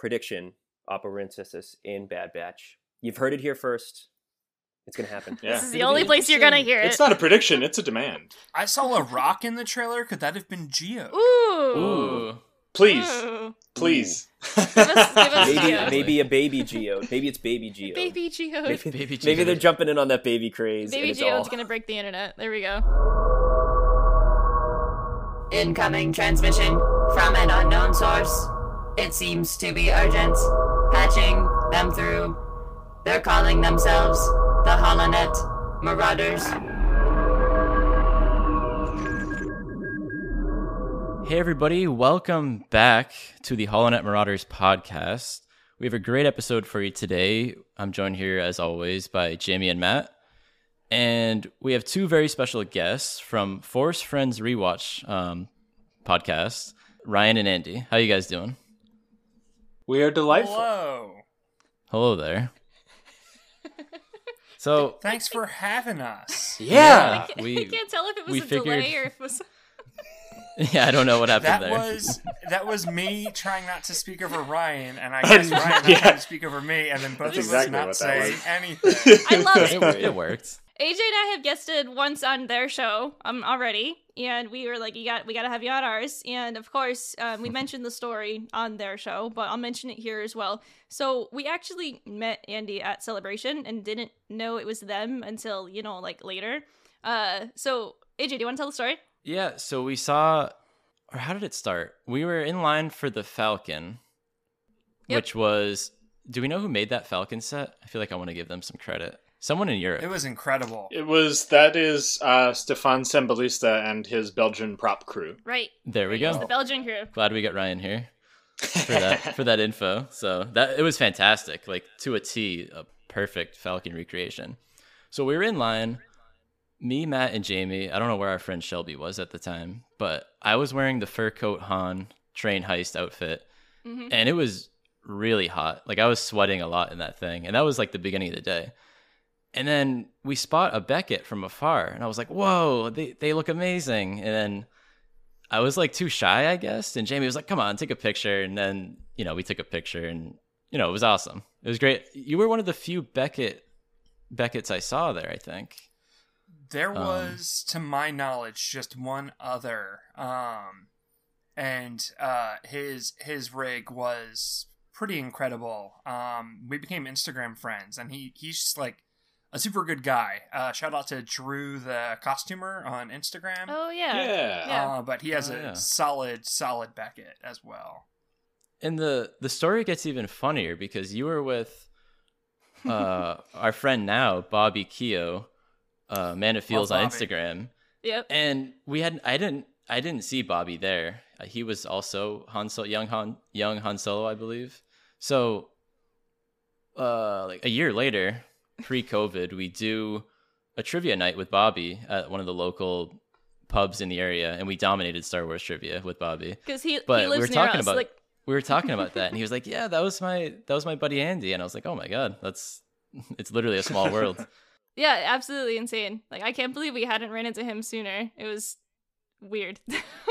prediction Operaensis in Bad Batch. You've heard it here first. It's gonna happen. Yeah. This is the only place you're gonna hear it. It's not a prediction, it's a demand. I saw a rock in the trailer. Could that have been Geo? Ooh. Ooh. Please, Ooh. please. Give us, give us Maybe Geo. maybe a baby Geo. Maybe it's baby Geo. Baby Geo. Maybe, Baby maybe they're jumping in on that baby craze. Baby it's Geo's all- gonna break the internet. There we go. Incoming transmission from an unknown source. It seems to be urgent. Patching them through. They're calling themselves the Holonet Marauders. Hey, everybody, welcome back to the HoloNet Marauders podcast. We have a great episode for you today. I'm joined here, as always, by Jamie and Matt. And we have two very special guests from Force Friends Rewatch um, podcast, Ryan and Andy. How you guys doing? We are delightful. Hello. Hello there. So, Thanks for having us. Yeah. I we can't tell if it was a figured- delay or if it was. yeah, I don't know what happened That there. was that was me trying not to speak over Ryan, and I guess And- Ryan not yeah. trying to speak over me, and then both That's of exactly us not saying anything. I love it, it. wor- it worked. AJ and I have guested once on their show um already, and we were like, "You got, we got to have you on ours." And of course, um, we mentioned the story on their show, but I'll mention it here as well. So we actually met Andy at Celebration and didn't know it was them until you know, like later. Uh, so AJ, do you want to tell the story? Yeah, so we saw, or how did it start? We were in line for the Falcon, Yep. which was. Do we know who made that Falcon set? I feel like I want to give them some credit. Someone in Europe. It was incredible. It was that is uh Stefan Sembalista and his Belgian prop crew. Right. there we It go. The Belgian crew. Glad we got Ryan here for that for that info. So that it was fantastic, like to a T, a perfect Falcon recreation. So we were in line, me, Matt, and Jamie. I don't know where our friend Shelby was at the time, but I was wearing the fur coat Han train heist outfit, Mhm. and it was really hot. Like I was sweating a lot in that thing, and that was like the beginning of the day. And then we spot a Beckett from afar, and I was like, "Whoa, they they look amazing!" And then I was like too shy, I guess. And Jamie was like, "Come on, take a picture." And then you know we took a picture, and you know it was awesome. It was great. You were one of the few Beckett Beckett's I saw there. I think. There Um, was, to my knowledge, just one other, um, and uh, his his rig was pretty incredible. Um, we became Instagram friends, and he he's just like a super good guy. Uh, shout out to Drew the costumer on Instagram. Oh yeah. Yeah. Yeah. Uh, but he has Oh, a yeah. solid solid Beckett as well. And the the story gets even funnier because you were with uh, our friend now, Bobby Keo, uh, Man of Feels on Instagram, Yep. and we had I didn't I didn't see Bobby there. Uh, He was also Han Solo, young Han young Han Solo, I believe. So, uh, like a year later, pre-COVID, we do a trivia night with Bobby at one of the local pubs in the area, and we dominated Star Wars trivia with Bobby Because he but he we were near talking us. about like we were talking about that and he was like yeah that was my that was my buddy andy and i was like oh my god that's it's literally a small world Yeah, absolutely insane. Like I can't believe we hadn't ran into him sooner. It was weird.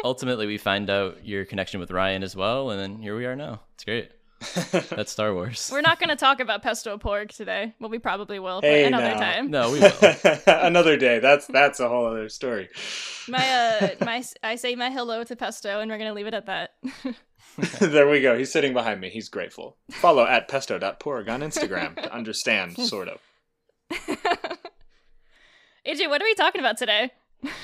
ultimately we find out your connection with ryan as well and then here we are now it's great that's star wars We're not going to talk about pesto porg today. Well, we probably will, Hey, but another now. time. no we will Another day. That's that's a whole other story. My uh my I say my hello to pesto and we're going to leave it at that. there we go. He's sitting behind me. He's grateful. Follow at pesto.porg on Instagram to understand, sort of. AJ, what are we talking about today?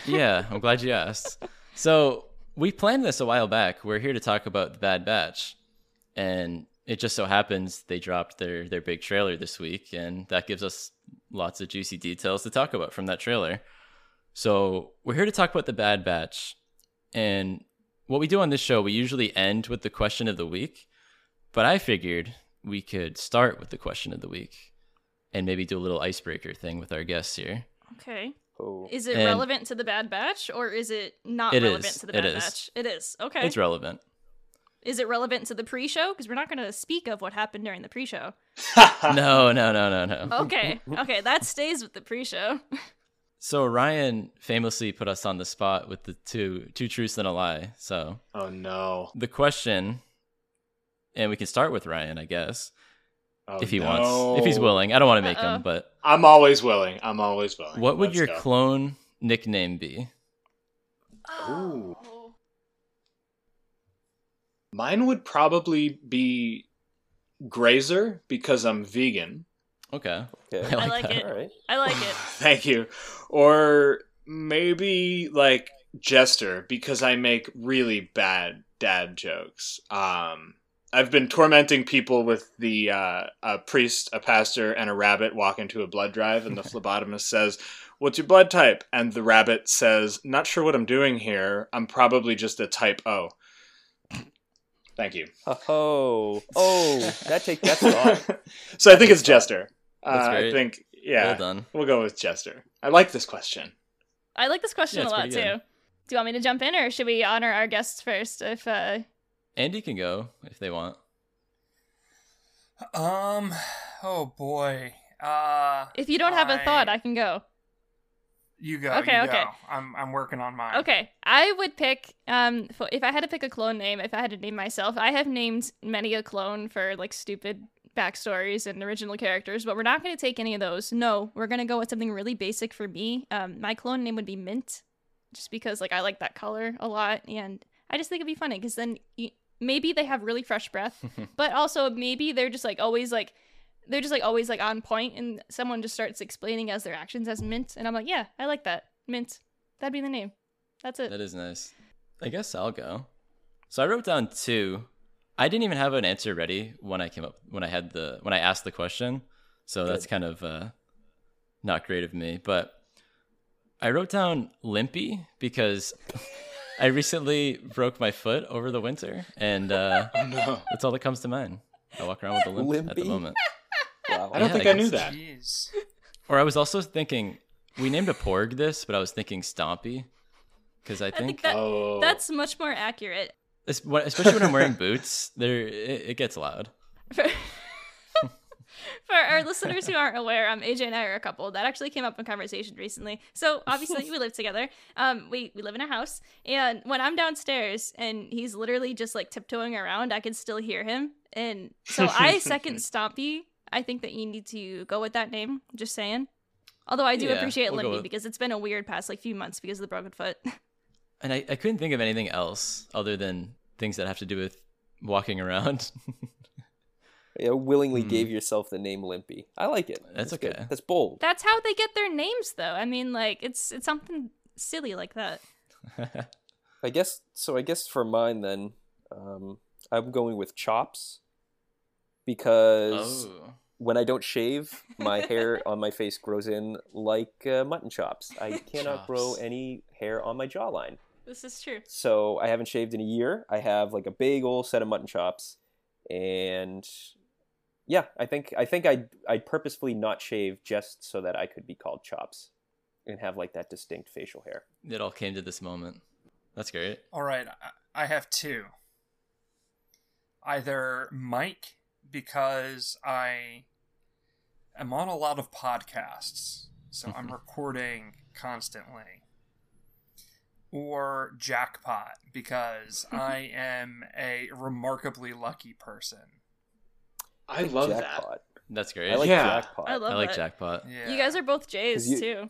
yeah i'm glad you asked so we planned this a while back we're here to talk about the bad batch and it just so happens they dropped their their big trailer this week and that gives us lots of juicy details to talk about from that trailer so we're here to talk about the bad batch and what we do on this show we usually end with the question of the week but i figured we could start with the question of the week and maybe do a little icebreaker thing with our guests here Okay. Oh. Is it And- relevant to the Bad Batch or is it not It relevant is. to the Bad is. Batch? It is. Okay. it's relevant is it relevant to the pre-show? Because we're not going to speak of what happened during the pre-show. no no no no no Okay. okay, that stays with the pre-show. So Ryan famously put us on the spot with the two two truths and a lie. So oh no. the question and we can start with Ryan, I guess, Oh, if he no. wants, if he's willing. I don't want to make Uh-oh. him, uh-uh. but I'm always willing. I'm always willing. what would Let's your go. clone nickname be? Ooh. Mine would probably be Grazer because I'm vegan. Okay, Okay. I I like like it. All right. I like it. Thank you. Or maybe like Jester because I make really bad dad jokes. Um, I've been tormenting people with the uh, a priest, a pastor, and a rabbit walk into a blood drive, and the phlebotomist says, "What's your blood type?" And the rabbit says, "Not sure what I'm doing here. I'm probably just a type O." Thank you. Oh, oh, that take that's thought. so I think it's Jester. That's Uh, I think yeah. well done. We'll go with Jester. I like this question. I like this question Yeah, a lot too. good. Do you want me to jump in, or should we honor our guests first? If uh, Andy can go if they want. Um. Oh boy. Uh. if you don't have a thought, I- I can go. You go. Okay, you okay. Go. I'm I'm working on mine. Okay, I would pick um f- if I had to pick a clone name. If I had to name myself, I have named many a clone for like stupid backstories and original characters, but we're not going to take any of those. No, we're going to go with something really basic for me. Um, my clone name would be Mint, just because like I like that color a lot, and I just think it'd be funny because then y maybe they have really fresh breath, but also maybe they're just like always like they're just like always like on point and someone just starts explaining as their actions as mint and i'm like yeah i like that mint that'd be the name that's it That is nice. I guess I'll go. So I wrote down two. I didn't even have an answer ready when I came up when I had the when I asked the question. So that's kind of uh not great of me, but I wrote down limpy because I recently broke my foot over the winter and uh Oh no. that's all that comes to mind. I walk around with a limp at the moment. Wow. I don't Yeah, think I I, knew that. Jeez. Or I was also thinking we named a porg this, but I was thinking Stompy because I i think think, that oh. that's much more accurate especially when I'm wearing boots, there it, it gets loud. for, for our listeners who aren't aware um aj and i are a couple that actually came up in conversation recently so obviously we live together um we, we live in a house and when i'm downstairs and he's literally just like tiptoeing around i can still hear him and so i second stompy i think that you need to go with that name just saying although i do Yeah, appreciate we'll go limpy with- because it's been a weird past like few months because of the broken foot And I, I couldn't think of anything else other than things that have to do with walking around. You willingly Hmm. gave yourself the name Limpy. I like it. That's good. okay. That's bold. that's how they get their names though i mean like it's it's something silly like that I guess so. I guess for mine then, um, I'm going with chops because oh. When I don't shave, my hair on my face grows in like uh, mutton chops. I cannot grow any hair on my jawline. this is true So I haven't shaved in a year. I have like a big old set of mutton chops, and yeah, I think I think I I purposefully not shave just so that I could be called chops and have like that distinct facial hair. It all came to this moment. That's great. All right, I- I have two. Either Mike, because I am on a lot of podcasts, so I'm mm-hmm. recording constantly. Or Jackpot, because I am a remarkably lucky person. I love that. jackpot. That's great. I like Yeah. jackpot. I love I like that. jackpot. Yeah. You guys are both J's you- too.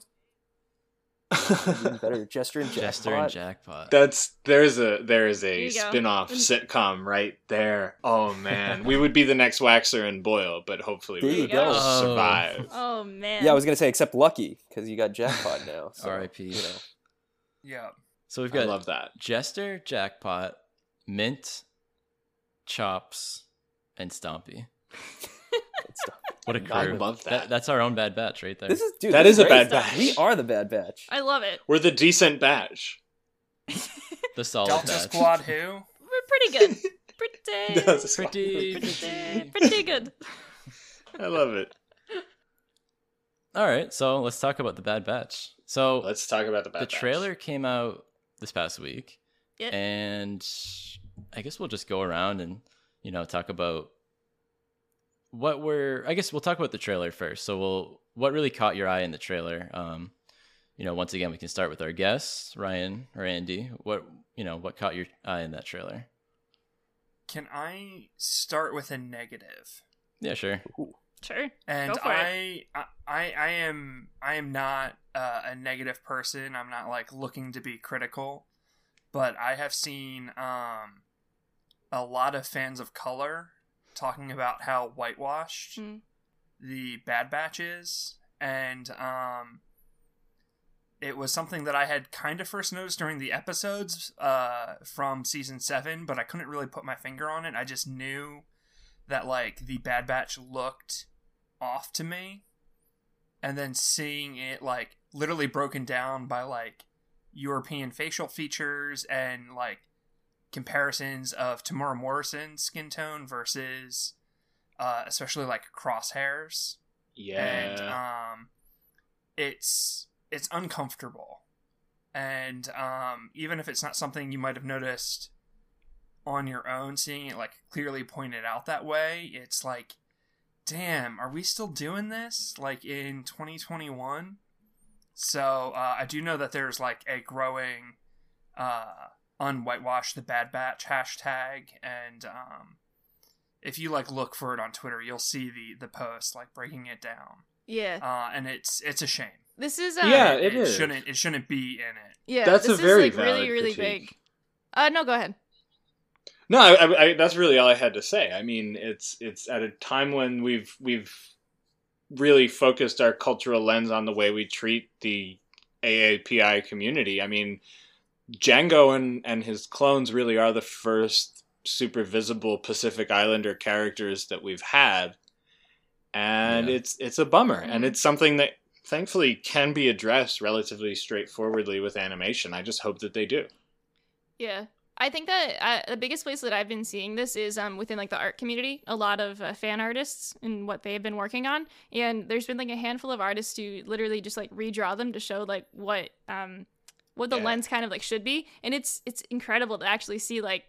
Even better, Jester and jackpot. Jester and jackpot. That's there's a there is a you spin-off And- sitcom right there. Oh man, we would be the next Waxer and Boyle, but hopefully There we you would go. Oh. survive. Oh man. Yeah, I was gonna say except lucky because you got jackpot now. So, R.I.P.. You know. Yeah. So we've I got love that. Jester, jackpot, mint, chops, and Stompy. Good stuff. What a I crew! love that. That's our own bad batch right there. This is dude. That is is a great. bad batch. We are the bad batch. I love it. We're the decent batch. the solid Delta batch. Squad who? We're pretty good. Pretty. Delta Pretty, pretty, pretty. pretty good. I love it. All right, so let's talk about the Bad Batch. So Let's talk about the bad the batch. The trailer came out this past week, Yeah. and I guess we'll just go around and you know talk about what we're. I guess we'll talk about the trailer first. So we'll what really caught your eye in the trailer. Um, you know, once again, we can start with our guests, Ryan or Andy. What you know, what caught your eye in that trailer? can I start with a negative? Yeah, sure. Sure. And Go for I, I, I, I am, I am not uh, a negative person. I'm not like looking to be critical, but I have seen um, a lot of fans of color talking about how whitewashed Mm. the Bad Batch is, and um, it was something that I had kind of first noticed during the episodes uh, from season seven, but I couldn't really put my finger on it. I just knew that like the Bad Batch looked off to me, and then seeing it like literally broken down by like European facial features and like comparisons of Temuera Morrison's skin tone versus uh, especially like Crosshair's and Yeah. um, it's it's uncomfortable, and um, even if it's not something you might have noticed on your own, seeing it like clearly pointed out that way, it's like, damn, are we still doing this like in 2021? So uh, I do know that there's like a growing uh, unwhitewash the bad batch hashtag, and um, if you like look for it on Twitter, you'll see the the post like breaking it down Yeah. uh, and it's it's a shame. This is uh, Yeah, it is. shouldn't it shouldn't be in it. Yeah, That's a this very is like really, valid really critique. big. Uh, no, go ahead. No, I, I, I, that's really all I had to say. I mean, it's it's at a time when we've we've really focused our cultural lens on the way we treat the AAPI community. I mean, Jango and and his clones really are the first super visible Pacific Islander characters that we've had, and Yeah. it's it's a bummer, and Mhm. it's something that thankfully can be addressed relatively straightforwardly with animation. I just hope that they do. Yeah. I think that uh, the biggest place that I've been seeing this is um, within like the art community. A lot of uh, fan artists and what they've been working on, and there's been like a handful of artists who literally just like redraw them to show like what um what the Yeah. lens kind of like should be, and it's it's incredible to actually see like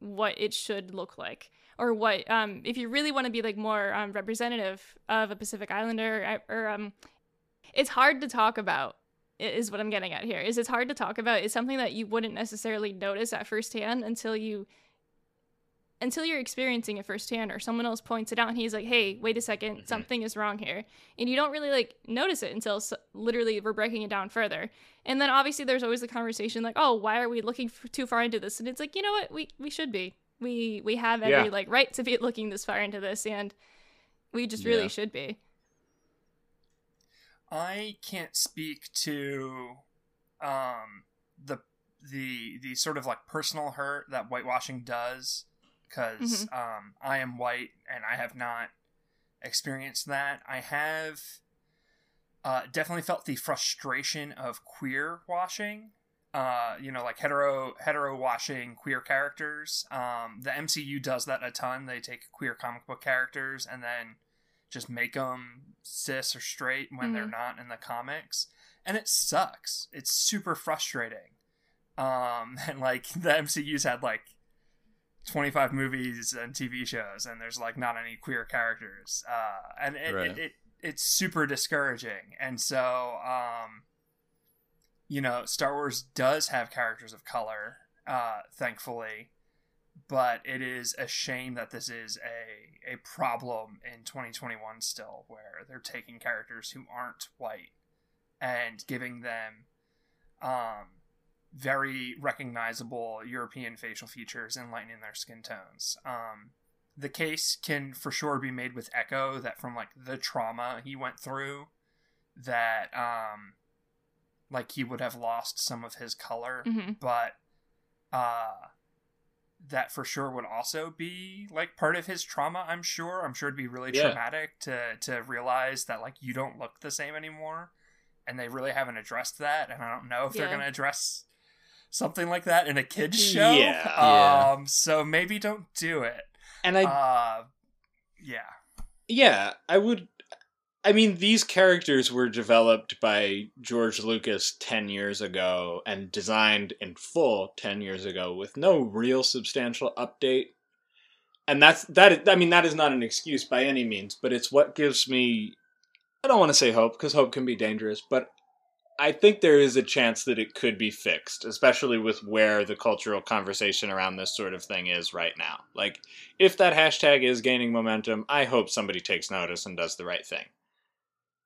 what it should look like or what um if you really want to be like more um, representative of a Pacific Islander or, or um it's hard to talk about is what I'm getting at here. Is it's hard to talk about. It's something that you wouldn't necessarily notice at first hand until you until you're experiencing it firsthand or someone else points it out and he's like, "Hey, wait a 2nd Mhm. something is wrong here." And you don't really like notice it until s literally we're breaking it down further. And then obviously there's always the conversation like, "Oh, why are we looking f- too far into this?" And it's like, "You know what? We we should be. We we have every Yeah. like right to be looking this far into this and we just really Yeah. should be." I can't speak to um, the the the sort of like personal hurt that whitewashing does because um, I am white and I have not experienced that. I have uh, definitely felt the frustration of queer washing. Uh, you know, like hetero hetero washing queer characters. Um, the MCU does that a ton. They take queer comic book characters and then just make them cis or straight when they're Mhm. not in the comics, and it sucks. It's super frustrating. Um, and like the MCU's had like 25 movies and TV shows, and there's like not any queer characters, uh, and it, Right. it, it it's super discouraging. And so, um, you know, Star Wars does have characters of color, uh, thankfully, but it is a shame that this is a a problem in 2021 still, where they're taking characters who aren't white and giving them um, very recognizable European facial features and lightening their skin tones. Um, the case can for sure be made with Echo that from like the trauma he went through, that um, like he would have lost some of his color, hmm but uh, that for sure would also be like part of his trauma. I'm sure. I'm sure it'd be really Yeah. traumatic to to realize that like you don't look the same anymore, and they really haven't addressed that. And I don't know if they're gonna address something like that in a kids show. Yeah. Yeah. Um. So maybe don't do it. And I Uh. Yeah. Yeah, I would. I mean, these characters were developed by George Lucas 10 years ago and designed in full 10 years ago with no real substantial update. And that's that I mean that is not an excuse by any means, but it's what gives me I don't want to say hope because hope can be dangerous, but I think there is a chance that it could be fixed, especially with where the cultural conversation around this sort of thing is right now. Like, if that hashtag is gaining momentum, I hope somebody takes notice and does the right thing.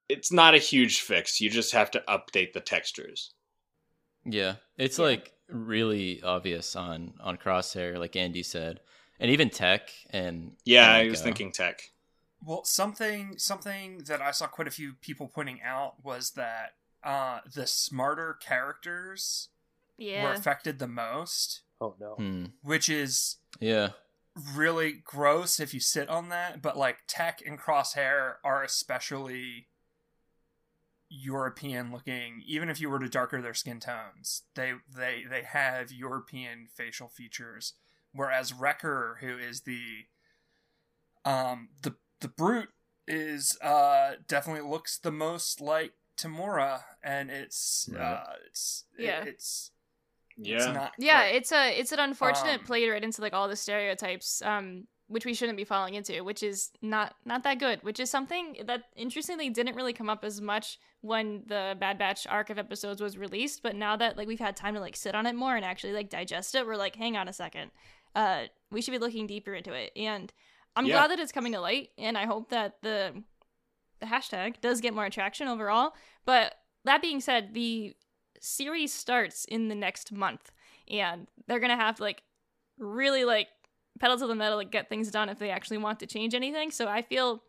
It's not a huge fix, you just have to update the textures. Yeah, it's Yeah. like really obvious on on Crosshair, like Andy said, and even Tech and Yeah, and, I was uh, thinking tech. Well, something something that I saw quite a few people pointing out was that uh, the smarter characters were affected the most, Oh no. Hmm. which is Yeah, really gross if you sit on that. But like Tech and Crosshair are especially European looking. Even if you were to darker their skin tones, they they they have European facial features. Whereas Wrecker, who is the um the the brute, is uh definitely looks the most like Temuera, and it's Right. uh it's Yeah. it's it's Yeah. not Yeah, great. it's a it's an unfortunate Um, play right into like all the stereotypes, um, which we shouldn't be falling into, which is not not that good. Which is something that interestingly didn't really come up as much when the Bad Batch arc of episodes was released, but now that like we've had time to like sit on it more and actually like digest it, we're like, hang on a second, uh, we should be looking deeper into it. And I'm Yeah. glad that it's coming to light, and I hope that the the hashtag does get more attraction overall. But that being said, the series starts in the next month and they're gonna have like really like pedal to the metal like get things done if they actually want to change anything so i feel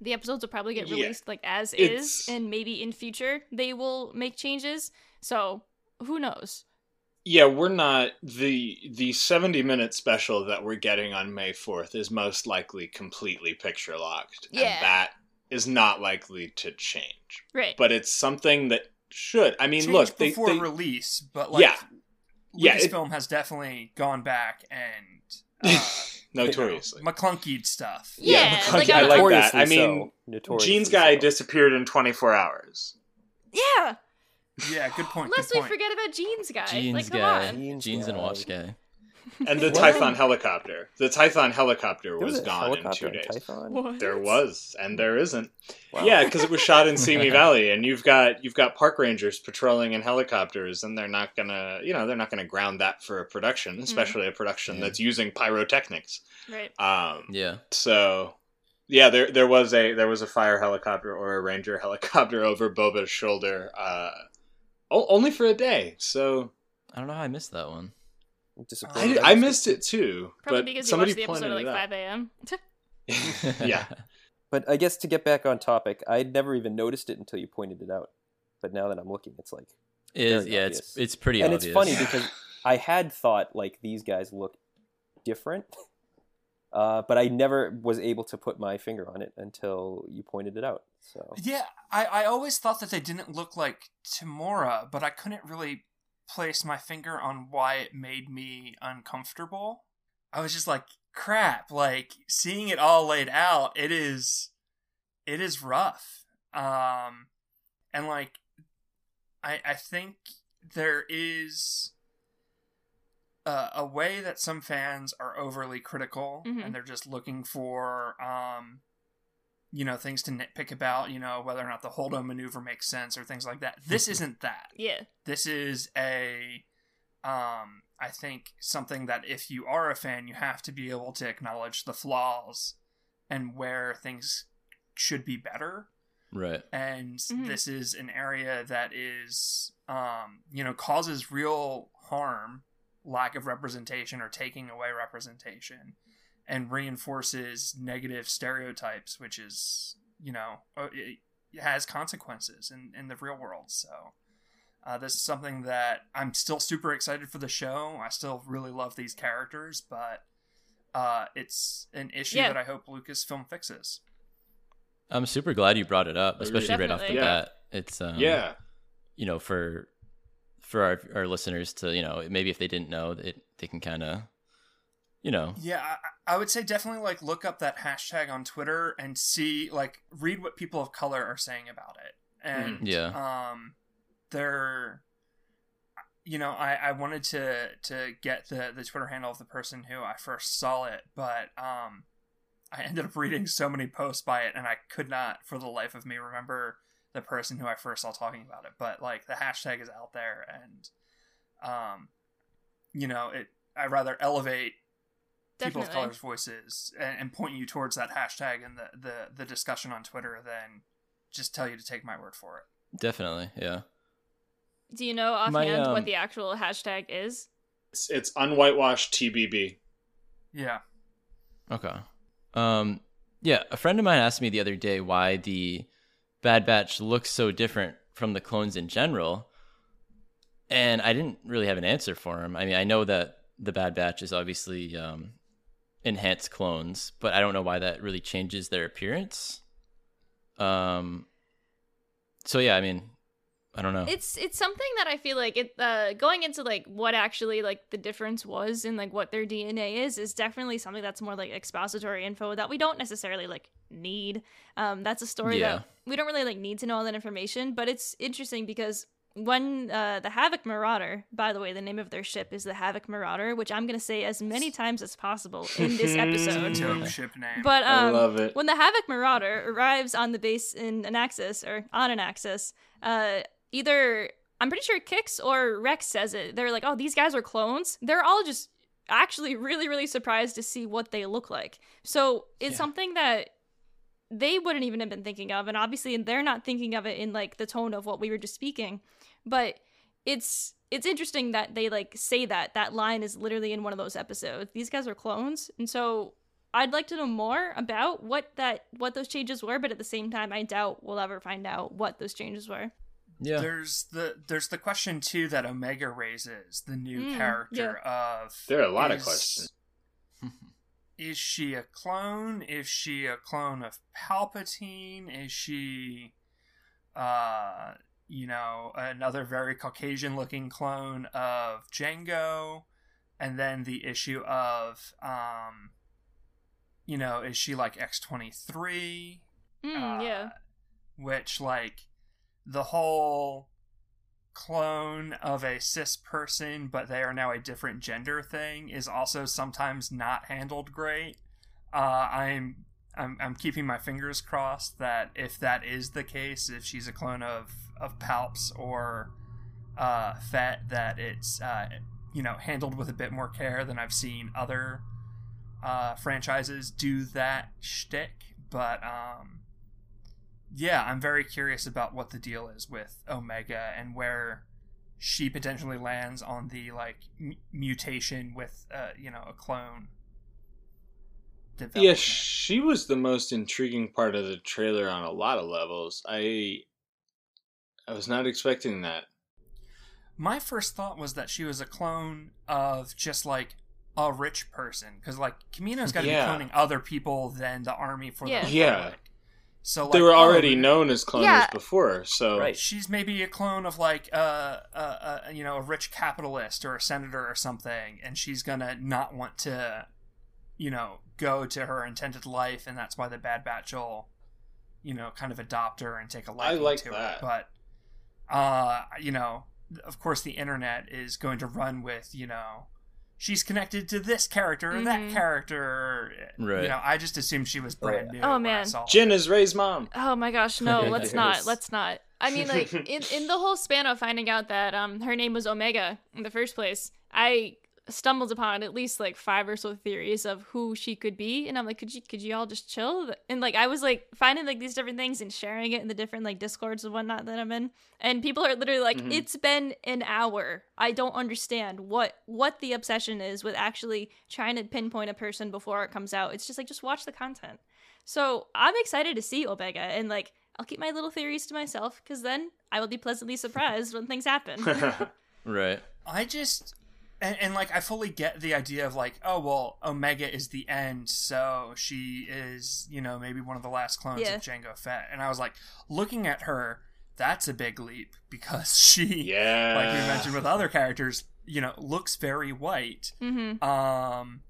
the episodes will probably get Yeah. released like as It's- is and maybe in future they will make changes so who knows Yeah, we're not the the 70 minute special that we're getting on May 4th is most likely completely picture locked. Yeah. And that is not likely to change. right But it's something that should. I mean, Change look, they, before they release, but like Yeah. Yeah, it- Lucasfilm has definitely gone back and uh, notoriously. McClunkied stuff. Yeah, McClunky- like, I like that. Notoriously I mean, so. Notoriously jeans guy so. disappeared in 24 hours. yeah Yeah, good point. lest good we point. forget about jeans guy Jeans like come guy, on Jeans jeans and watch guy. And the Typhon helicopter. The Typhon helicopter was, was a gone in two days. Typhon? There was, and there isn't. Wow. Yeah, because it was shot in Simi Valley, and you've got you've got park rangers patrolling in helicopters, and they're not gonna, you know, they're not gonna ground that for a production, especially a production Yeah. that's using pyrotechnics. right Um, Yeah, so yeah, there there was a there was a fire helicopter or a ranger helicopter over Boba's shoulder, uh, o- only for a day. So I don't know how I missed that one. I'm I. I missed it too, probably but because you watched the episode at like 5 a.m yeah, But I guess to get back on topic, I'd never even noticed it until you pointed it out. But now that I'm looking, it's like, It is, yeah, obvious. it's it's pretty obvious. and obvious. it's funny because I had thought like these guys look different, uh, but I never was able to put my finger on it until you pointed it out. So Yeah, I, I always thought that they didn't look like Temuera, but I couldn't really place my finger on why it made me uncomfortable. I was just like, crap, like seeing it all laid out, it is it is rough. Um and like I I think there is uh, a way that some fans are overly critical Mhm. and they're just looking for um you know things to nitpick about you know whether or not the hold on maneuver makes sense or things like that. This isn't that. Yeah. This is a um i think something that if you are a fan you have to be able to acknowledge the flaws and where things should be better. Right. and Mhm. this is an area that is um you know causes real harm lack of representation or taking away representation and reinforces negative stereotypes which is you know uh, it it has consequences in, in the real world so uh, this is something that i'm still super excited for the show i still really love these characters but uh, it's an issue Yeah. that i hope lucasfilm fixes I'm super glad you brought it up, Agreed. especially right off the Yeah. bat. It's um, yeah. you know, for for our our listeners to you know maybe if they didn't know that they can kind of you know Yeah, I, I would say definitely like look up that hashtag on Twitter and see like read what people of color are saying about it. And Yeah. um they're you know, I, I wanted to to get the, the Twitter handle of the person who I first saw it, but um I ended up reading so many posts by it and I could not for the life of me remember the person who I first saw talking about it, but like the hashtag is out there, and um, you know, it. I rather elevate people of color's voices and, and point you towards that hashtag and the, the the discussion on Twitter than just tell you to take my word for it. Definitely, yeah. Do you know My, offhand um, what the actual hashtag is? It's, it's unwhitewashed TBB. Yeah. Okay. Um, yeah, a friend of mine asked me the other day why the Bad Batch looks so different from the clones in general, and I didn't really have an answer for him. I mean, I know that the Bad Batch is obviously um, enhanced clones, but I don't know why that really changes their appearance. Um. So yeah, I mean, I don't know. It's it's something that I feel like it uh going into like what actually like the difference was in like what their DNA is is definitely something that's more like expository info that we don't necessarily like need. Um that's a story Yeah. that we don't really like need to know all that information, but it's interesting because when uh, the Havoc Marauder, by the way, the name of their ship is the Havoc Marauder, which I'm gonna say as many times as possible in this episode. Dope ship name. But I um, love it. when the Havoc Marauder arrives on the base in Anaxes or on Anaxes, uh, either I'm pretty sure Kix or Rex says it. They're like, "Oh, these guys are clones." They're all just actually really, really surprised to see what they look like. So it's Yeah. something that they wouldn't even have been thinking of, and obviously they're not thinking of it in like the tone of what we were just speaking. But it's it's interesting that they like say that that line is literally in one of those episodes. These guys are clones, and so I'd like to know more about what that what those changes were, but at the same time, I doubt we'll ever find out what those changes were. yeah. There's the there's the question too that Omega raises, the new Mm, character of There are a lot of questions. Is she a clone? Is she a clone of Palpatine? Is she uh you know, another very Caucasian looking clone of Jango? And then the issue of um you know, is she like X twenty three? Mm, yeah. Which, like, the whole clone of a cis person, but they are now a different gender thing is also sometimes not handled great. Uh, I'm, I'm I'm keeping my fingers crossed that if that is the case, if she's a clone of of Palps or uh, that it's uh, you know handled with a bit more care than I've seen other uh, franchises do that shtick. But um, yeah, I'm very curious about what the deal is with Omega and where she potentially lands on the like m- mutation with uh, you know a clone. Yeah, she was the most intriguing part of the trailer on a lot of levels. I I was not expecting that. My first thought was that she was a clone of just like a rich person because like Kamino's got to Yeah. be cloning other people than the army for Yeah. the Yeah. Republic. So like, they were already known as cloners Yeah. before, so Right. she's maybe a clone of like uh, uh, uh you know a rich capitalist or a senator or something and she's gonna not want to you know go to her intended life and that's why the bad batch will you know kind of adopt her and take a liking like to that. her but uh you know of course the internet is going to run with you know she's connected to this character or that Mhm. character Right. you know i just assumed she was brand new Oh, man. saw her. Jin is Ray's mom. Oh my gosh, no, let's not. Let's not. I mean, like in in the whole span of finding out that um her name was Omega in the first place, I stumbled upon at least like five or so theories of who she could be, and I'm like, could you could you all just chill? And like I was like finding like these different things and sharing it in the different like discords and whatnot that I'm in, and people are literally like, Mhm. it's been an hour. I don't understand what what the obsession is with actually trying to pinpoint a person before it comes out. It's just like just watch the content. So I'm excited to see Omega, and like I'll keep my little theories to myself because then I will be pleasantly surprised when things happen. Right. I just and, and like I fully get the idea of like, oh well, Omega is the end, so she is, you know, maybe one of the last clones Yeah. of Jango Fett. And I was like, looking at her, that's a big leap because she yeah. like we mentioned with other characters, you know, looks very white. mm-hmm. Um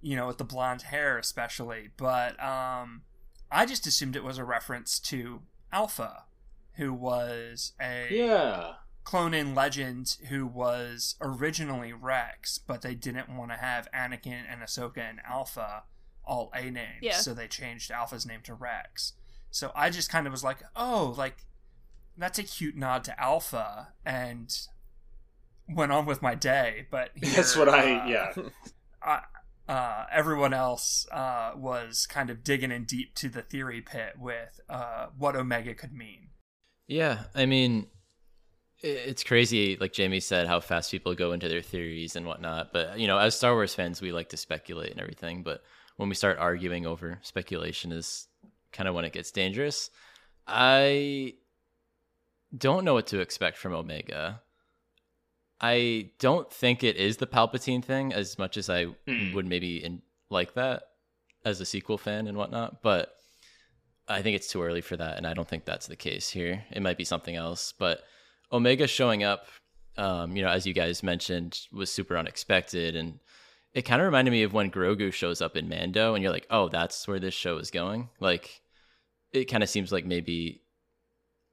you know, with the blonde hair especially. But um I just assumed it was a reference to Alpha, who was a Yeah. Clone in Legend who was originally Rex, but they didn't want to have Anakin and Ahsoka and Alpha all A names, Yeah. so they changed Alpha's name to Rex. So I just kind of was like, oh, like that's a cute nod to Alpha, and went on with my day. But That's here, what I uh, yeah. I, uh, everyone else uh, was kind of digging in deep to the theory pit with uh, what Omega could mean. Yeah, I mean, i- it's crazy, like Jamie said, how fast people go into their theories and whatnot. But you know, as Star Wars fans, we like to speculate and everything. But when we start arguing over speculation, is kind of when it gets dangerous. I don't know what to expect from Omega. I don't think it is the Palpatine thing as much as I Hmm. would maybe in, like that as a sequel fan and whatnot. But I think it's too early for that, and I don't think that's the case here. It might be something else, but Omega showing up, um, you know, as you guys mentioned, was super unexpected, and it kind of reminded me of when Grogu shows up in Mando, and you're like, oh, that's where this show is going. Like, it kind of seems like maybe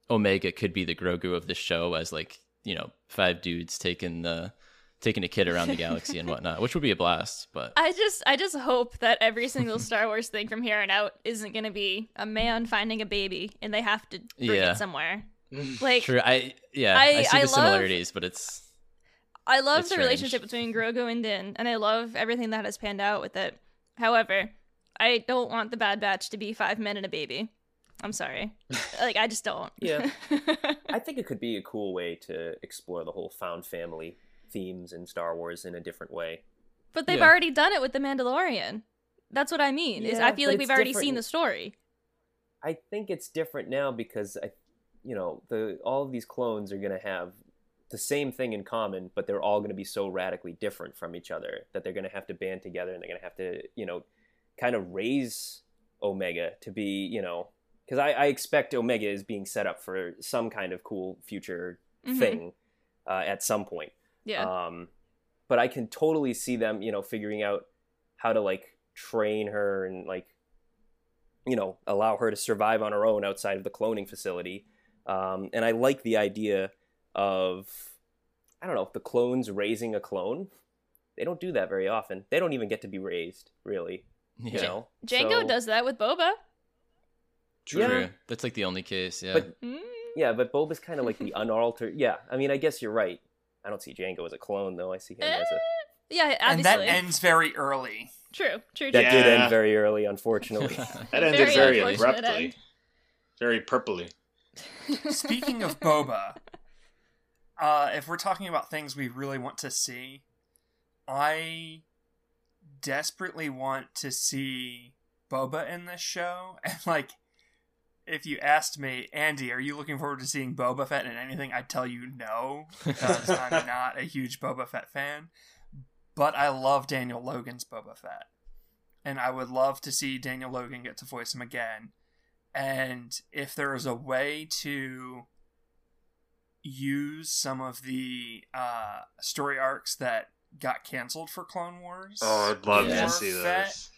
Omega could be the Grogu of this show, as like you know, five dudes taking the taking a kid around the galaxy and whatnot, which would be a blast. But I just I just hope that every single Star Wars thing from here on out isn't going to be a man finding a baby and they have to bring Yeah. it somewhere. Mm. Like true, I yeah, I- I, see I the love- similarities, but it's I love It's the strange. relationship between Grogu and Din, and I love everything that has panned out with it. However, I don't want the Bad Batch to be five men and a baby. I'm sorry. like I just don't. Yeah. I think it could be a cool way to explore the whole found family themes in Star Wars in a different way. but they've Yeah. already done it with the Mandalorian. That's what I mean. is I feel like we've already different. seen the story. I think it's different now because I, you know, the all of these clones are going to have the same thing in common, but they're all going to be so radically different from each other that they're going to have to band together and they're going to have to, you know, kind of raise Omega to be, you know, because I, I expect Omega is being set up for some kind of cool future Mhm. thing uh, at some point. Yeah. Um, but I can totally see them, you know, figuring out how to like train her and like, you know, allow her to survive on her own outside of the cloning facility. Um, and I like the idea of, I don't know, the clones raising a clone. They don't do that very often. They don't even get to be raised, really. yeah, You know, Jango So- does that with Boba. true. Yeah. That's like the only case. Yeah, But Mm. yeah, but Boba's kind of like the unaltered. Yeah, I mean, I guess you're right. I don't see Jango as a clone though. I see him as a Yeah, And that ends very early. true, true, that true. did end very early, unfortunately. That ended Very very, abruptly. end. Very purpley. Speaking of Boba, uh, if we're talking about things we really want to see, I desperately want to see Boba in this show. And like, if you asked me, Andy, are you looking forward to seeing Boba Fett in anything? I'd tell you no, because I'm not a huge Boba Fett fan. But I love Daniel Logan's Boba Fett. And I would love to see Daniel Logan get to voice him again. And if there is a way to use some of the uh, story arcs that got canceled for Clone Wars, Oh, I'd love Yeah. to see Fett, those.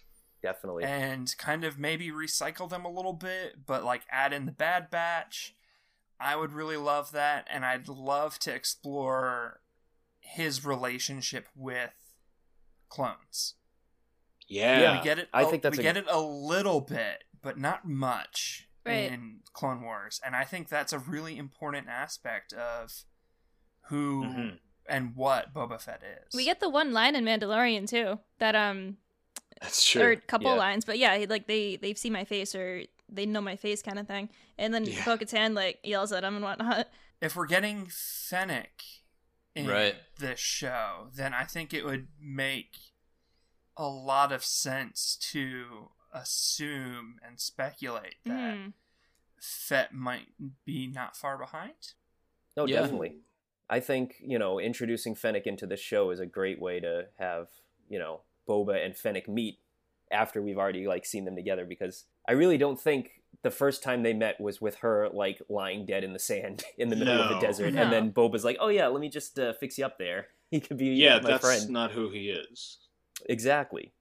Definitely. and kind of maybe recycle them a little bit, but like add in the Bad Batch. I would really love that, and I'd love to explore his relationship with clones. Yeah. we get it. I a- think that's we a- get it a little bit, but not much Right. in Clone Wars, and I think that's a really important aspect of who Mhm. and what Boba Fett is. We get the one line in Mandalorian too. That um That's or true. a couple Yeah. lines, but yeah, like they they see my face or they know my face kind of thing. And then Yeah. Bo-Katan like yells at him and whatnot. if we're getting Fennec in Right. this show, then I think it would make a lot of sense to assume and speculate that Mm. Fett might be not far behind. No, Yeah. definitely. I think, you know, introducing Fennec into the show is a great way to have, you know, Boba and Fennec meet after we've already like seen them together because I really don't think the first time they met was with her like lying dead in the sand in the middle of the desert No. and then Boba's like, "Oh yeah, let me just uh, fix you up there. He could be yeah, my that's friend." not who he is. Exactly.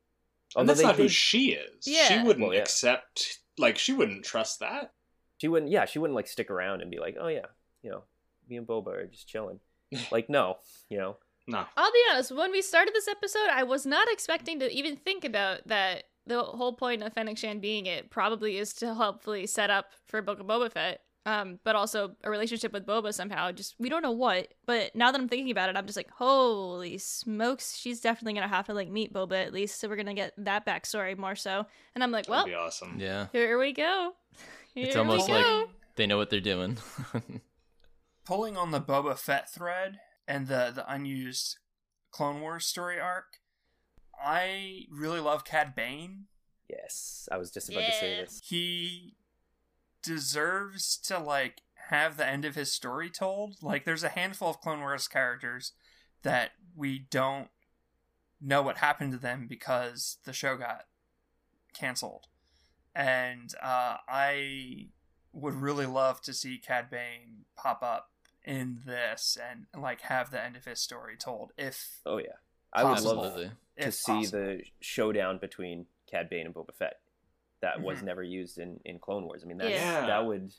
And Although that's they not who she is. Yeah. She wouldn't Well, yeah. accept, like, she wouldn't trust that. she wouldn't yeah, she wouldn't like stick around and be like, "Oh yeah, you know, me and Boba are just chilling." like no, you know. No. I'll be honest, when we started this episode, I was not expecting to even think about that the whole point of Fennec Shan being it probably is to hopefully set up for Book of Boba Fett. Um, but also a relationship with Boba somehow. Just we don't know what. But now that I'm thinking about it, I'm just like, holy smokes, she's definitely gonna have to like meet Boba at least. So we're gonna get that backstory more so. And I'm like, well, That'd be awesome. Yeah. here we go. Here It's almost we like they know what they're doing. pulling on the Boba Fett thread and the the unused Clone Wars story arc, I really love Cad Bane. Yes, I was just about to say this. He deserves to like have the end of his story told. Like there's a handful of Clone Wars characters that we don't know what happened to them because the show got canceled. And uh, I would really love to see Cad Bane pop up in this and like have the end of his story told. If Oh yeah, I would love Absolutely. to see possible. the showdown between Cad Bane and Boba Fett. That was Mhm. never used in, in Clone Wars. I mean, that's, Yeah. that would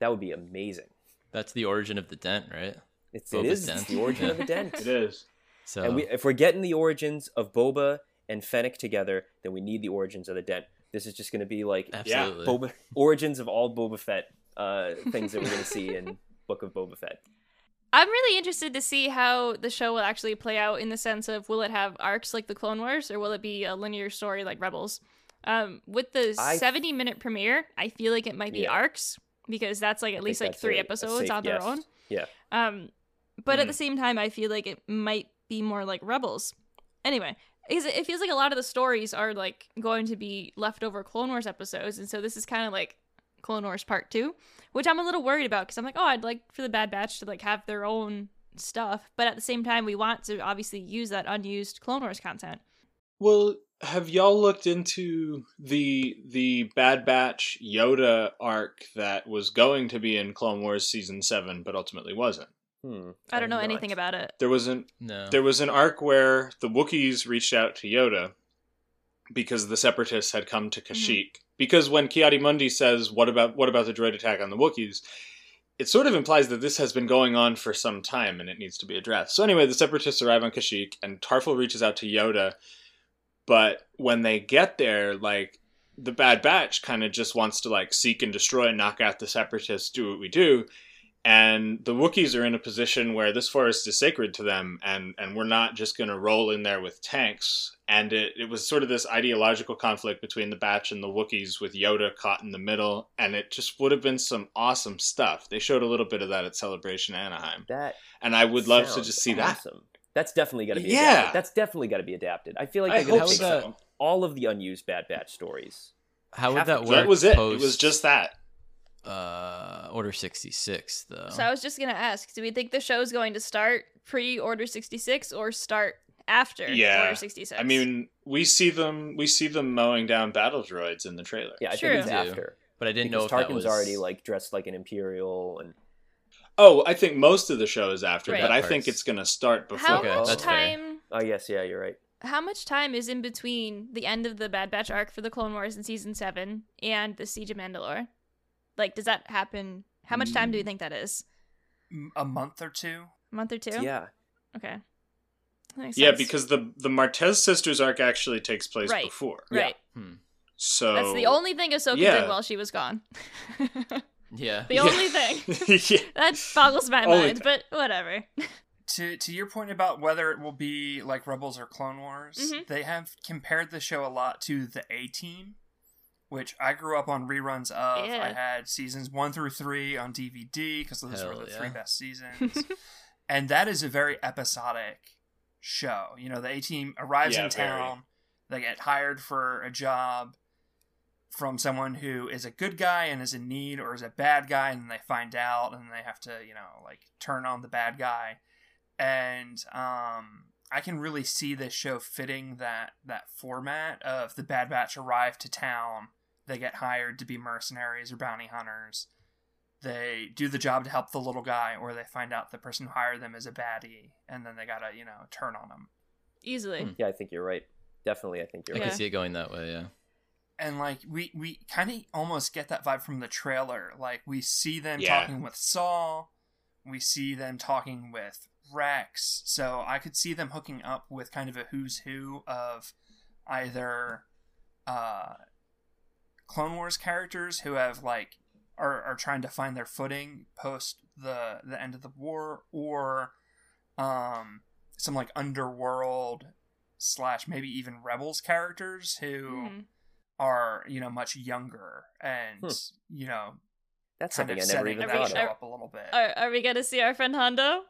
that would be amazing. That's the origin of the dent, right? It's it Boba's is dent. it's the origin of the dent. It is. So And we, if we're getting the origins of Boba and Fennec together, then we need the origins of the dent. This is just going to be like absolutely. Boba origins of all Boba Fett uh, things that we're going to see in Book of Boba Fett. I'm really interested to see how the show will actually play out in the sense of will it have arcs like the Clone Wars or will it be a linear story like Rebels? Um, with the I- 70 minute premiere, I feel like it might be Yeah. arcs because that's like at least like three a- a episodes safe on their guess. own. Yeah. Um, but at Hmm. the same time, I feel like it might be more like Rebels. Anyway, because it feels like a lot of the stories are like going to be leftover Clone Wars episodes, and so this is kind of like Clone Wars Part Two, which I'm a little worried about because I'm like, oh, I'd like for the Bad Batch to like have their own stuff, but at the same time, we want to obviously use that unused Clone Wars content. Well, have y'all looked into the the Bad Batch Yoda arc that was going to be in Clone Wars season seven, but ultimately wasn't? Hmm. I don't know have anything about it. There was an no. there was an arc where the Wookiees reached out to Yoda because the Separatists had come to Kashyyyk. Because when Ki-Adi-Mundi says, "What about what about the droid attack on the Wookiees?" It sort of implies that this has been going on for some time and it needs to be addressed. So anyway, the Separatists arrive on Kashyyyk and Tarfful reaches out to Yoda, but when they get there, like the Bad Batch kind of just wants to like seek and destroy and knock out the Separatists, do what we do and the Wookiees are in a position where this forest is sacred to them, and and we're not just going to roll in there with tanks. And it, it was sort of this ideological conflict between the Batch and the Wookiees, with Yoda caught in the middle, and it just would have been some awesome stuff. They showed a little bit of that at Celebration Anaheim, That and I would love to just see that. Awesome. That's definitely got to be Yeah. adapted. That's definitely got to be adapted. I feel like I they're hope to so. all of the unused Bad Batch stories. How would that work? That was it. Post, It was just that. uh, Order sixty six though. So I was just gonna ask, do we think the show's going to start pre Order 66 or start after Yeah. Order 66? I mean, we see them. We see them mowing down battle droids in the trailer. Yeah, I Sure. think it's We do. after. but I didn't because know if that Tarkin's was already like dressed like an Imperial, and Oh, I think most of the show is after, Right. but I think it's going to start before. how Okay, much that's fair. time? oh yes, yeah, you're right. How much time is in between the end of the Bad Batch arc for the Clone Wars in season seven and the Siege of Mandalore? Like, does that happen? How much time do you think that is? A month or two. A month or two? Yeah, Okay. Yeah, sense. because the the Martez sisters arc actually takes place Right. before. right. Hmm. So That's the only thing Ahsoka yeah. did while she was gone. Yeah. the only thing. yeah. That boggles my Only mind, but whatever. To to your point about whether it will be like Rebels or Clone Wars, Mhm. they have compared the show a lot to the A Team, which I grew up on reruns of. Yeah. I had seasons one through three on DVD because those Hell were the yeah. three best seasons, and that is a very episodic show. You know, the A Team arrives Yeah, in very. town, they get hired for a job from someone who is a good guy and is in need, or is a bad guy, and they find out, and they have to, you know, like turn on the bad guy and um I can really see this show fitting that that format of the Bad Batch arrive to town, they get hired to be mercenaries or bounty hunters. They do the job to help the little guy, or they find out the person who hired them is a baddie, and then they gotta, you know, turn on them. Easily. Hmm. yeah, I think you're right. Definitely, I think you're right. I can see it going that way. Yeah. And like we we kind of almost get that vibe from the trailer. Like we see them Yeah. talking with Saw, we see them talking with Rex. So I could see them hooking up with kind of a who's who of either uh, Clone Wars characters who have like are, are trying to find their footing post the the end of the war, or um, some like underworld slash maybe even rebels characters who Mhm. Are you know much younger and Hmm. you know That's kind something of I never setting even that thought show of. are- up a little bit. Are, are we gonna see our friend Hondo?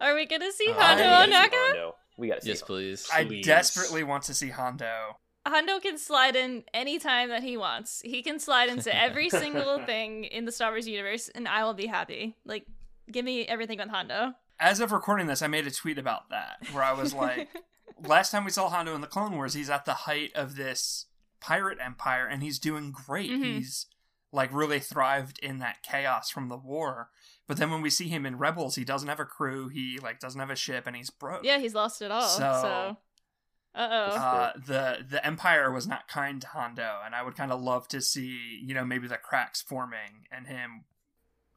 Are we gonna see Uh, Hondo I- Ohnaka? Hondo. We gotta see yes, Hondo. please. I Please. desperately want to see Hondo. Hondo can slide in anytime that he wants. He can slide into every single thing in the Star Wars universe, and I will be happy. Like, give me everything with Hondo. As of recording this, I made a tweet about that where I was like, last time we saw Hondo in the Clone Wars, he's at the height of this pirate empire and he's doing great. Mhm. He's like really thrived in that chaos from the war. But then when we see him in Rebels, he doesn't have a crew, he like doesn't have a ship and he's broke. yeah, he's lost it all. So, So- uh oh. Uh, the the Empire was not kind to Hondo, and I would kind of love to see, you know, maybe the cracks forming and him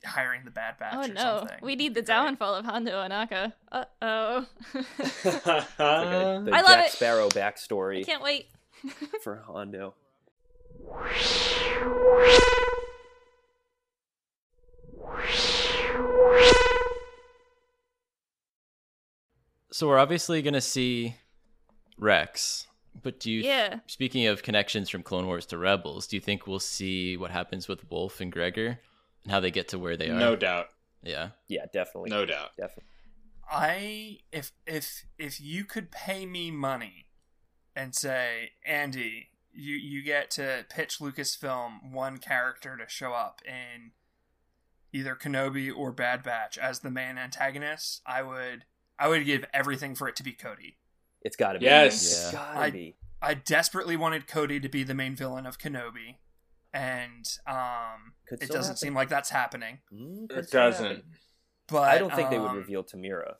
hiring the Bad Batch. Oh or no, something. we need the be great. downfall of Hondo Ohnaka. Uh oh. Like a, the I love Jack it. Sparrow I backstory can't wait. for Hondo. So we're obviously gonna see Rex, but do you? Yeah. Speaking of connections from Clone Wars to Rebels, do you think we'll see what happens with Wolf and Gregor and how they get to where they are? no doubt. Yeah. Yeah, definitely. No doubt. Definitely. I if if if you could pay me money and say, Andy, you you get to pitch Lucasfilm one character to show up in either Kenobi or Bad Batch as the main antagonist, I would I would give everything for it to be Cody. It's got to be. Yes. Yeah. gotta I- be. I desperately wanted Cody to be the main villain of Kenobi, and um, Could it doesn't happen. seem like that's happening. Mm, It doesn't. happen. But I don't think they would um, reveal Temuera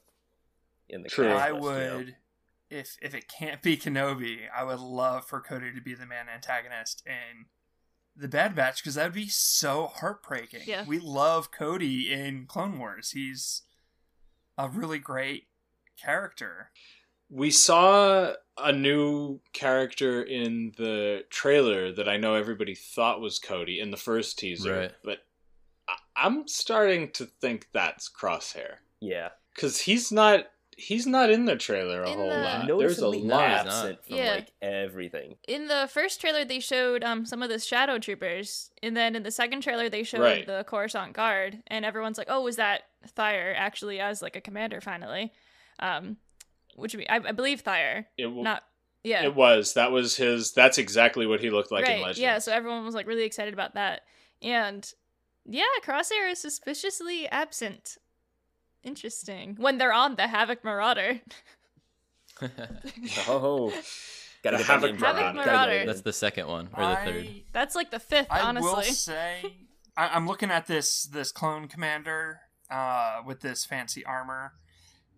in the True. cast I would. you know? Would, if if it can't be Kenobi, I would love for Cody to be the main antagonist in the Bad Batch because that would be so heartbreaking. Yeah. We love Cody in Clone Wars. He's a really great character. We saw a new character in the trailer that I know everybody thought was Cody in the first teaser, Right. but I- I'm starting to think that's Crosshair Yeah. because he's not he's not in the trailer a In whole the- lot. There's a lot. absent from Yeah. like everything. In the first trailer, they showed um some of the shadow troopers, and then in the second trailer, they showed Right. the Coruscant Guard, and everyone's like, "Oh, was that Thire actually as like a commander finally?" Um, which would be, I, I believe Thire, It, w- not yeah, it was that was his. That's exactly what he looked like in right, Legends. yeah. So everyone was like really excited about that, and yeah, Crosshair is suspiciously absent. Interesting when they're on the Havoc Marauder. Oh, gotta The Havoc name. Marauder. Gotta get it in. That's the second one or the third. That's like the fifth, I honestly. I will say, I, I'm looking at this this clone commander uh, with this fancy armor.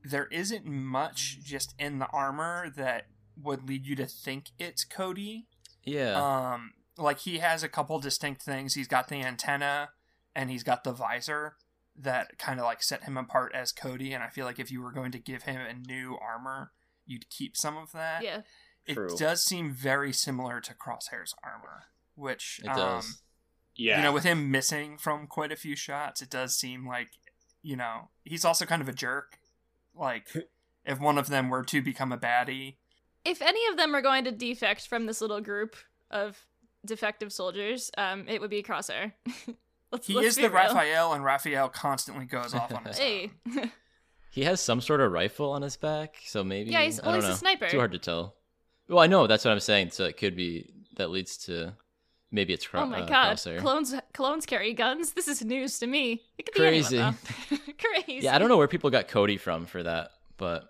There isn't much just in the armor that would lead you to think it's Cody. Yeah. Um, like he has a couple distinct things. He's got the antenna and he's got the visor that kind of like set him apart as Cody. And I feel like if you were going to give him a new armor, you'd keep some of that. yeah, It True. does seem very similar to Crosshair's armor, which it um, does. yeah. you know, with him missing from quite a few shots, it does seem like, you know, he's also kind of a jerk. Like, if one of them were to become a baddie, if any of them are going to defect from this little group of defective soldiers, um, it would be Crosshair. let's, he let's is the real. Raphael, and Raphael constantly goes off on his Hey, own. He has some sort of rifle on his back, so maybe. Yeah, he's- I well, don't he's a know. sniper. Too hard to tell. Well, I know that's what I'm saying. So it could be that leads to maybe it's cro- oh my uh, god, Crosshair. clones clones carry guns. This is news to me. It could Crazy. be anyone. Crazy. Yeah, I don't know where people got Cody from for that, but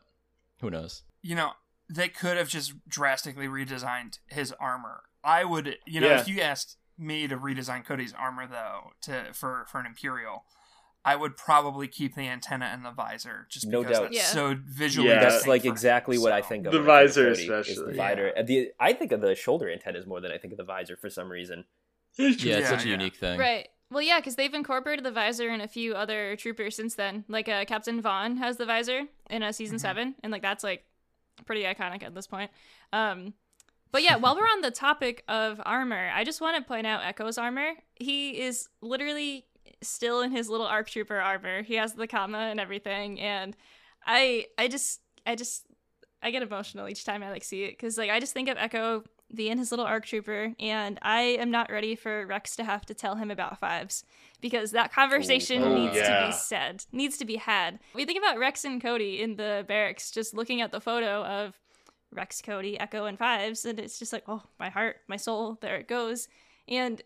who knows? You know, they could have just drastically redesigned his armor. I would, you know, Yeah. if you asked me to redesign Cody's armor though, to for for an Imperial, I would probably keep the antenna and the visor, just No because doubt. that's Yeah. so visually. Yeah. That's like for him, exactly what I think of. The when I think of visor Cody, is especially. The visor. Uh, The, I think of the shoulder antennas more than I think of the visor for some reason. Yeah, it's Yeah, such a unique thing. Right. Well, yeah, because they've incorporated the visor in a few other troopers since then. Like uh, Captain Vaughn has the visor in uh, season Mhm. seven, and like that's like pretty iconic at this point. Um, But yeah, while we're on the topic of armor, I just want to point out Echo's armor. He is literally still in his little ARC Trooper armor. He has the comma and everything, and I, I just, I just, I get emotional each time I like see it because like I just think of Echo being his little ARC Trooper, and I am not ready for Rex to have to tell him about fives because that conversation Oh, needs to be said, needs to be had. We think about Rex and Cody in the barracks, just looking at the photo of Rex, Cody, Echo, and Fives, and it's just like, oh, my heart, my soul, there it goes. And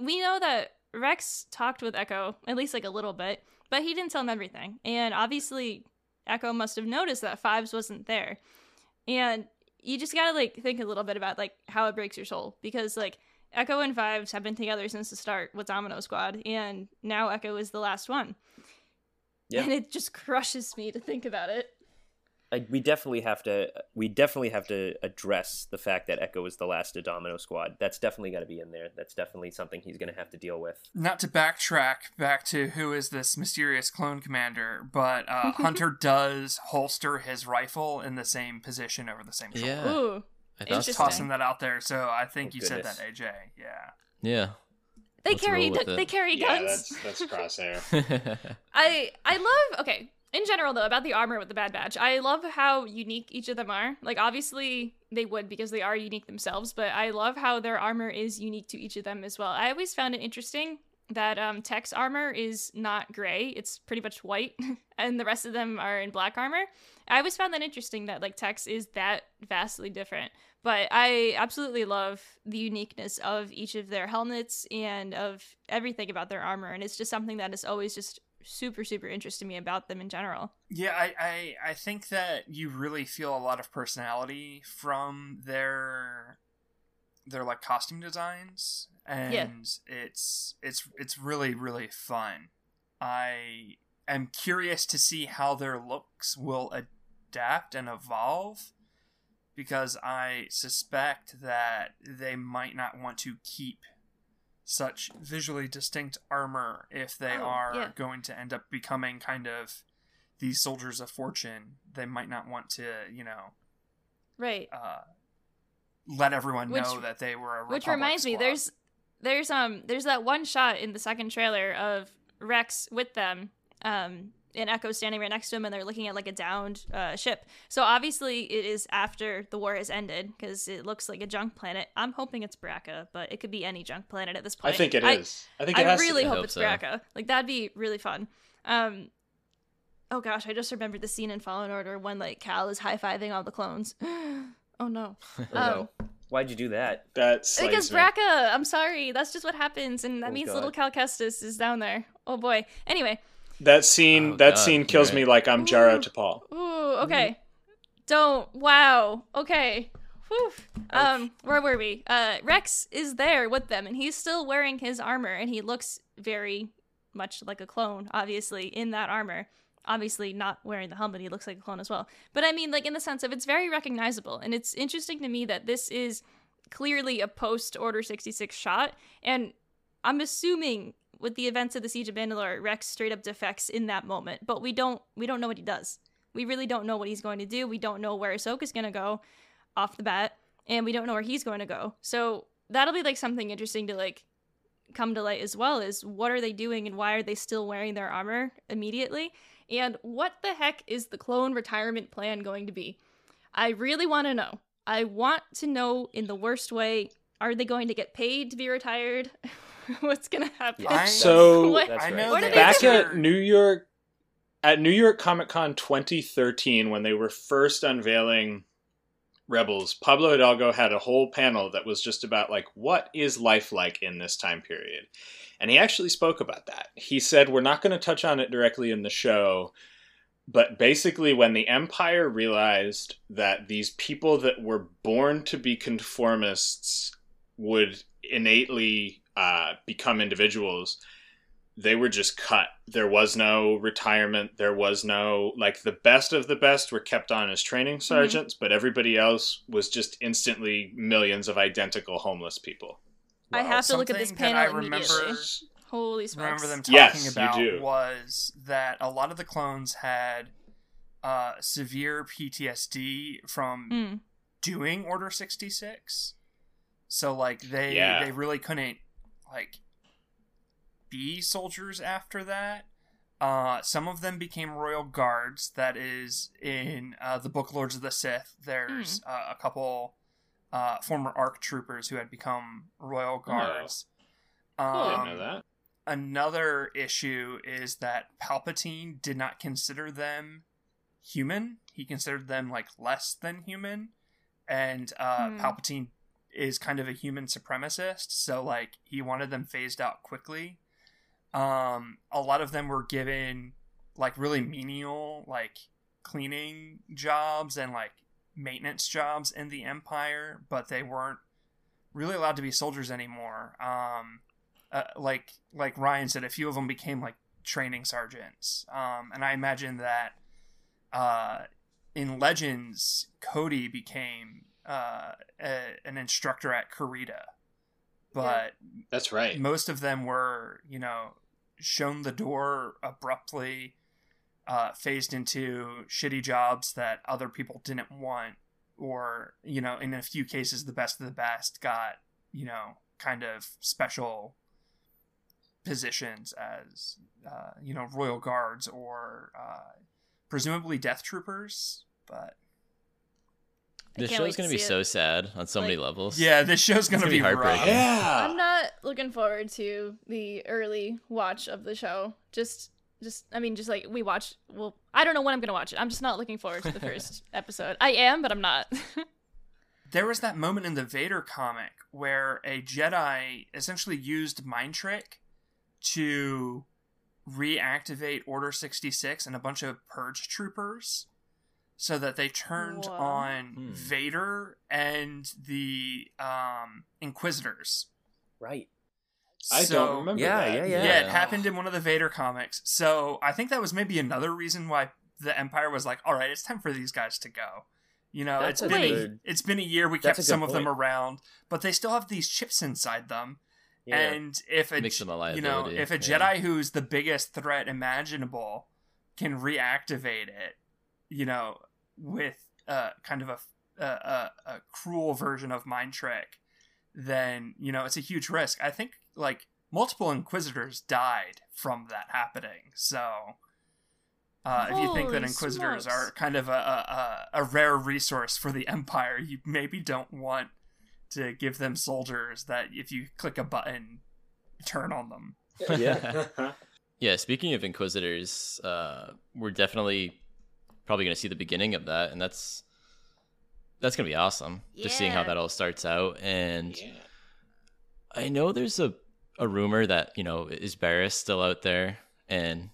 we know that Rex talked with Echo, at least like a little bit, but he didn't tell him everything. And obviously, Echo must have noticed that Fives wasn't there. And you just gotta like think a little bit about like how it breaks your soul because like Echo and Fives have been together since the start with Domino Squad, and now Echo is the last one. Yeah. And it just crushes me to think about it. I, we definitely have to we definitely have to address the fact that Echo is the last of Domino Squad. That's definitely got to be in there. That's definitely something he's going to have to deal with. Not to backtrack back to who is this mysterious clone commander, but uh, Hunter does holster his rifle in the same position over the same shoulder. Yeah. Ooh. I thought Tossing that out there, so I think Oh, you said that, AJ. Yeah. Yeah. They Let's carry roll it. they carry Yeah, guns. that's that's crosshair. I I love okay. In general though, about the armor with the Bad Batch, I love how unique each of them are. Like obviously they would because they are unique themselves, but I love how their armor is unique to each of them as well. I always found it interesting that um Tech's armor is not gray, it's pretty much white, and the rest of them are in black armor. I always found that interesting that like tex is that vastly different. But I absolutely love the uniqueness of each of their helmets and of everything about their armor, and it's just something that has always just super super interested me about them in general. Yeah, I, I I think that you really feel a lot of personality from their their like costume designs and Yeah. it's it's it's really really fun. I am curious to see how their looks will adapt and evolve because I suspect that they might not want to keep such visually distinct armor if they Oh, are yeah. going to end up becoming kind of these soldiers of fortune. They might not want to, you know, Right. uh, let everyone Which- know that they were a Which Republic reminds me, there's there's um there's that one shot in the second trailer of Rex with them, um, and Echo standing right next to him, and they're looking at like a downed uh, ship. So obviously it is after the war has ended because it looks like a junk planet. I'm hoping it's Bracca, but it could be any junk planet at this point. I think it is. I think it I has really to. I hope hope it's so. Bracca. Like that'd be really fun. Um, oh gosh, I just remembered the scene in Fallen Order when like Cal is high fiving all the clones. oh no. Oh, Um, no. Why'd you do that? That slays because me. Bracca, I'm sorry, that's just what happens, and that Oh, means God. little Cal Kestis is down there. Oh boy. Anyway, That scene Oh, that God, scene kills right. me like I'm Jaro Ooh. Tapal. ooh, okay. Don't. Wow. Okay. Whew. Um, where were we? Uh, Rex is there with them, and he's still wearing his armor, and he looks very much like a clone, obviously, in that armor. Obviously, not wearing the helmet, he looks like a clone as well. But I mean, like, in the sense of it's very recognizable, and it's interesting to me that this is clearly a post Order 66 shot, and I'm assuming with the events of the Siege of Mandalore, Rex straight up defects in that moment, but we don't we don't know what he does. We really don't know what he's going to do. We don't know where Ahsoka's going to go off the bat, and we don't know where he's going to go. So that'll be like something interesting to like come to light as well is what are they doing and why are they still wearing their armor immediately? And what the heck is the clone retirement plan going to be? I really want to know. I want to know in the worst way. Are they going to get paid to be retired? What's going to happen? Yeah, I- So- What- I right. know What that are Back at New York at New York Comic Con 2013 when they were first unveiling Rebels, Pablo Hidalgo had a whole panel that was just about like what is life like in this time period. And he actually spoke about that. He said we're not going to touch on it directly in the show, but basically when the empire realized that these people that were born to be conformists would innately uh, become individuals they were just cut there was no retirement there was no like the best of the best were kept on as training sergeants but everybody else was just instantly millions of identical homeless people I have to look at this something that panel I remember- Holy smokes. remember them talking Yes, you about was that a lot of the clones had uh, severe PTSD from Mm. doing Order 66. So like they Yeah. they really couldn't like be soldiers after that. Uh, some of them became royal guards. That is in uh, the book Lords of the Sith. There's uh, a couple uh, former ARC troopers who had become royal guards. I didn't Um, know that. another issue is that Palpatine did not consider them human. He considered them like less than human, and uh, Hmm. Palpatine is kind of a human supremacist. So like he wanted them phased out quickly. Um, a lot of them were given like really menial like cleaning jobs and like maintenance jobs in the Empire, but they weren't really allowed to be soldiers anymore. Um, uh, like like Ryan said, a few of them became like training sergeants. Um, and I imagine that uh, in Legends, Cody became uh, a, an instructor at Carida, but That's right. most of them were, you know, shown the door abruptly, uh, phased into shitty jobs that other people didn't want, or, you know, in a few cases, the best of the best got, you know, kind of special positions as, uh, you know, royal guards or uh, presumably death troopers. But I This can't wait show's gonna be see it. so sad on so many levels. yeah, this show's gonna, gonna be be heartbreaking. rough. Yeah. I'm not looking forward to the early watch of the show. Just, just, I mean, just like we watch. Well, I don't know when I'm gonna watch it. I'm just not looking forward to the first episode. I am, but I'm not. there was that moment in the Vader comic where a Jedi essentially used mind trick to reactivate Order 66 and a bunch of purge troopers so that they turned Whoa. on Hmm. Vader and the um, Inquisitors. Right. I So- don't remember Yeah, that. yeah, Yeah. yeah. it happened in one of the Vader comics. So I think that was maybe another reason why the Empire was like, "All right, it's time for these guys to go." You know, That's it's a been a, it's been a year. We That's kept a good some of them around, but they still have these chips inside them. Yeah. And if a a you know if a yeah. Jedi who's the biggest threat imaginable can reactivate it, you know, with uh, kind of a, a a a cruel version of mind trick, then you know it's a huge risk. I think like multiple Inquisitors died from that happening. So. Uh, if you think that Inquisitors smokes. are kind of a, a, a a rare resource for the Empire, you maybe don't want to give them soldiers that if you click a button, turn on them. yeah. Yeah, speaking of Inquisitors, uh, we're definitely probably going to see the beginning of that, and that's that's going to be awesome. Just seeing how that all starts out, and yeah. I know there's a a rumor that you know is Barris still out there, and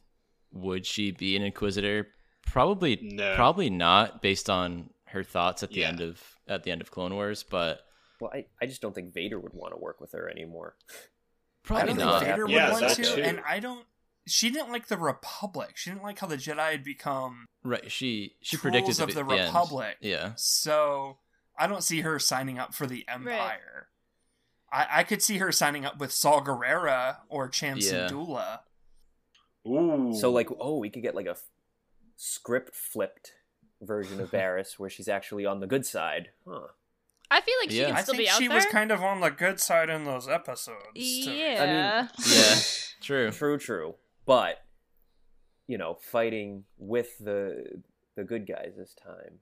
would she be an Inquisitor? Probably, No. probably not, based on her thoughts at the Yeah. end of at the end of Clone Wars, but Well, I, I just don't think Vader would want to work with her anymore. I probably don't not. think Vader Yeah, would want to, too. and I don't. She didn't like the Republic. She didn't like how the Jedi had become. Right? She she Tools predicted of at the the end. Republic. Yeah, So I don't see her signing up for the Empire. I, I could see her signing up with Saw Gerrera or Cham Yeah. Syndulla. Ooh. So like, oh, we could get like a f- script flipped version of Barris where she's actually on the good side. Huh. I feel like she Yeah. can I still think be out she there. was kind of on the good side in those episodes. too. yeah. yeah, true. True, true. But you know, fighting with the the good guys this time.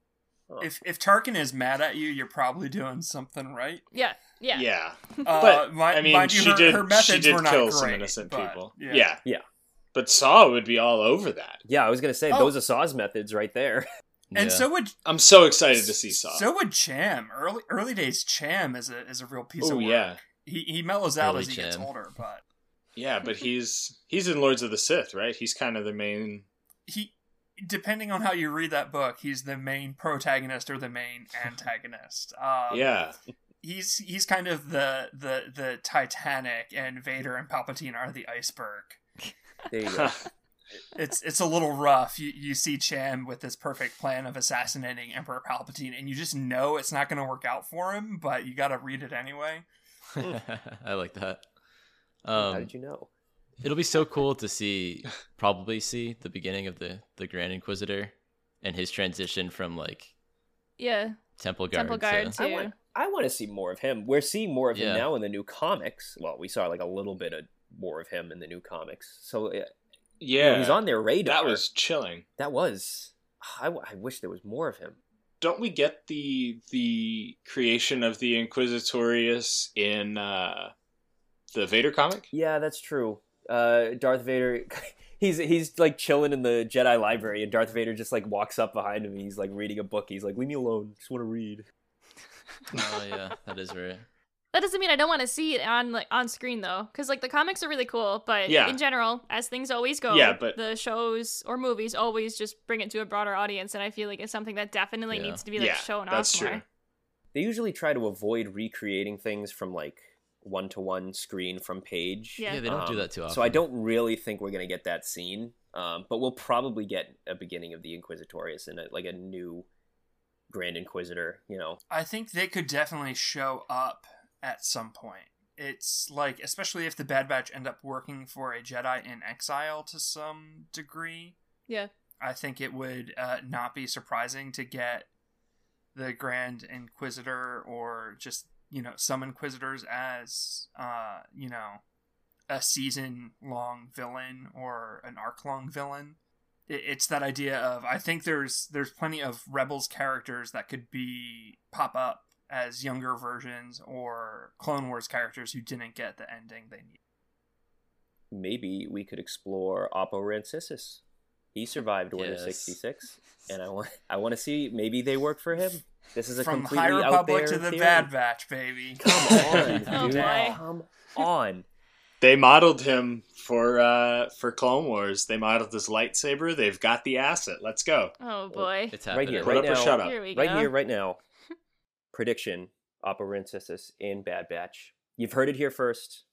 Huh. If if Tarkin is mad at you, you're probably doing something right. yeah, yeah, yeah. Uh, But mi- I mean, mind you, she her, did. her methods she did were not kill great, some innocent but, people. Yeah. Yeah. Yeah. But Saw would be all over that. yeah, I was gonna say Oh. those are Saw's methods right there. And Yeah. so would I'm so excited to see Saw. So would Cham. Early early days Cham is a is a real piece Oh, of work. yeah. He he mellows out Early as he gets older, but yeah, but he's he's in Lords of the Sith, right? He's kind of the main. he depending on how you read that book, he's the main protagonist or the main antagonist. Um, yeah. he's he's kind of the the the Titanic, and Vader and Palpatine are the iceberg. There you go. It's it's a little rough. You you see Cham with this perfect plan of assassinating Emperor Palpatine, and you just know it's not going to work out for him, but you got to read it anyway. I like that. How Um, did you know? It'll be so cool to see, probably see the beginning of the the Grand Inquisitor and his transition from like yeah. Temple Guard. Temple Guard so- too. I want, I want to see more of him. We're seeing more of him now in the new comics. Well, we saw like a little bit of more of him in the new comics. So uh, you Yeah, he's on their radar. that was chilling. that was. I, w- I wish there was more of him. Don't we get the the creation of the Inquisitorius in uh, the Vader comic? Yeah, that's true. Uh, Darth Vader. He's, he's like chilling in the Jedi library, and Darth Vader just like walks up behind him. And he's like reading a book. He's like, "Leave me alone. Just want to read." Oh yeah, that is right. That doesn't mean I don't want to see it on like on screen though, because like the comics are really cool. But Yeah. in general, as things always go, Yeah, but- the shows or movies always just bring it to a broader audience, and I feel like it's something that definitely Yeah. needs to be like yeah, shown that's off true. more. They usually try to avoid recreating things from like one to one screen from page. Yeah. Yeah, they don't do Um, that too often. So I don't really think we're gonna get that scene. Um, but we'll probably get a beginning of the Inquisitorius and a, like a new Grand Inquisitor. You know, I think they could definitely show up at some point. It's like, especially if the Bad Batch end up working for a Jedi in exile to some degree, Yeah. I think it would uh, not be surprising to get the Grand Inquisitor or just, you know, some Inquisitors as, uh, you know, a season long villain or an arc long villain. It's that idea of I think there's there's plenty of Rebels characters that could be pop up as younger versions or Clone Wars characters who didn't get the ending they need. maybe we could explore Oppo Rancisis. He survived Order Yes. sixty six, and I want I want to see maybe they work for him. This is a From completely High out Republic there to the theory. Bad Batch, baby. Come on, Oh, dude. boy. Come on. They modeled him for uh, for Clone Wars. They modeled his lightsaber. They've got the asset. Let's go. Oh boy. It's Right here, Put right up or now. shut up. Here we right go. here, right now. Prediction: Oppo Rancisis in Bad Batch. You've heard it here first.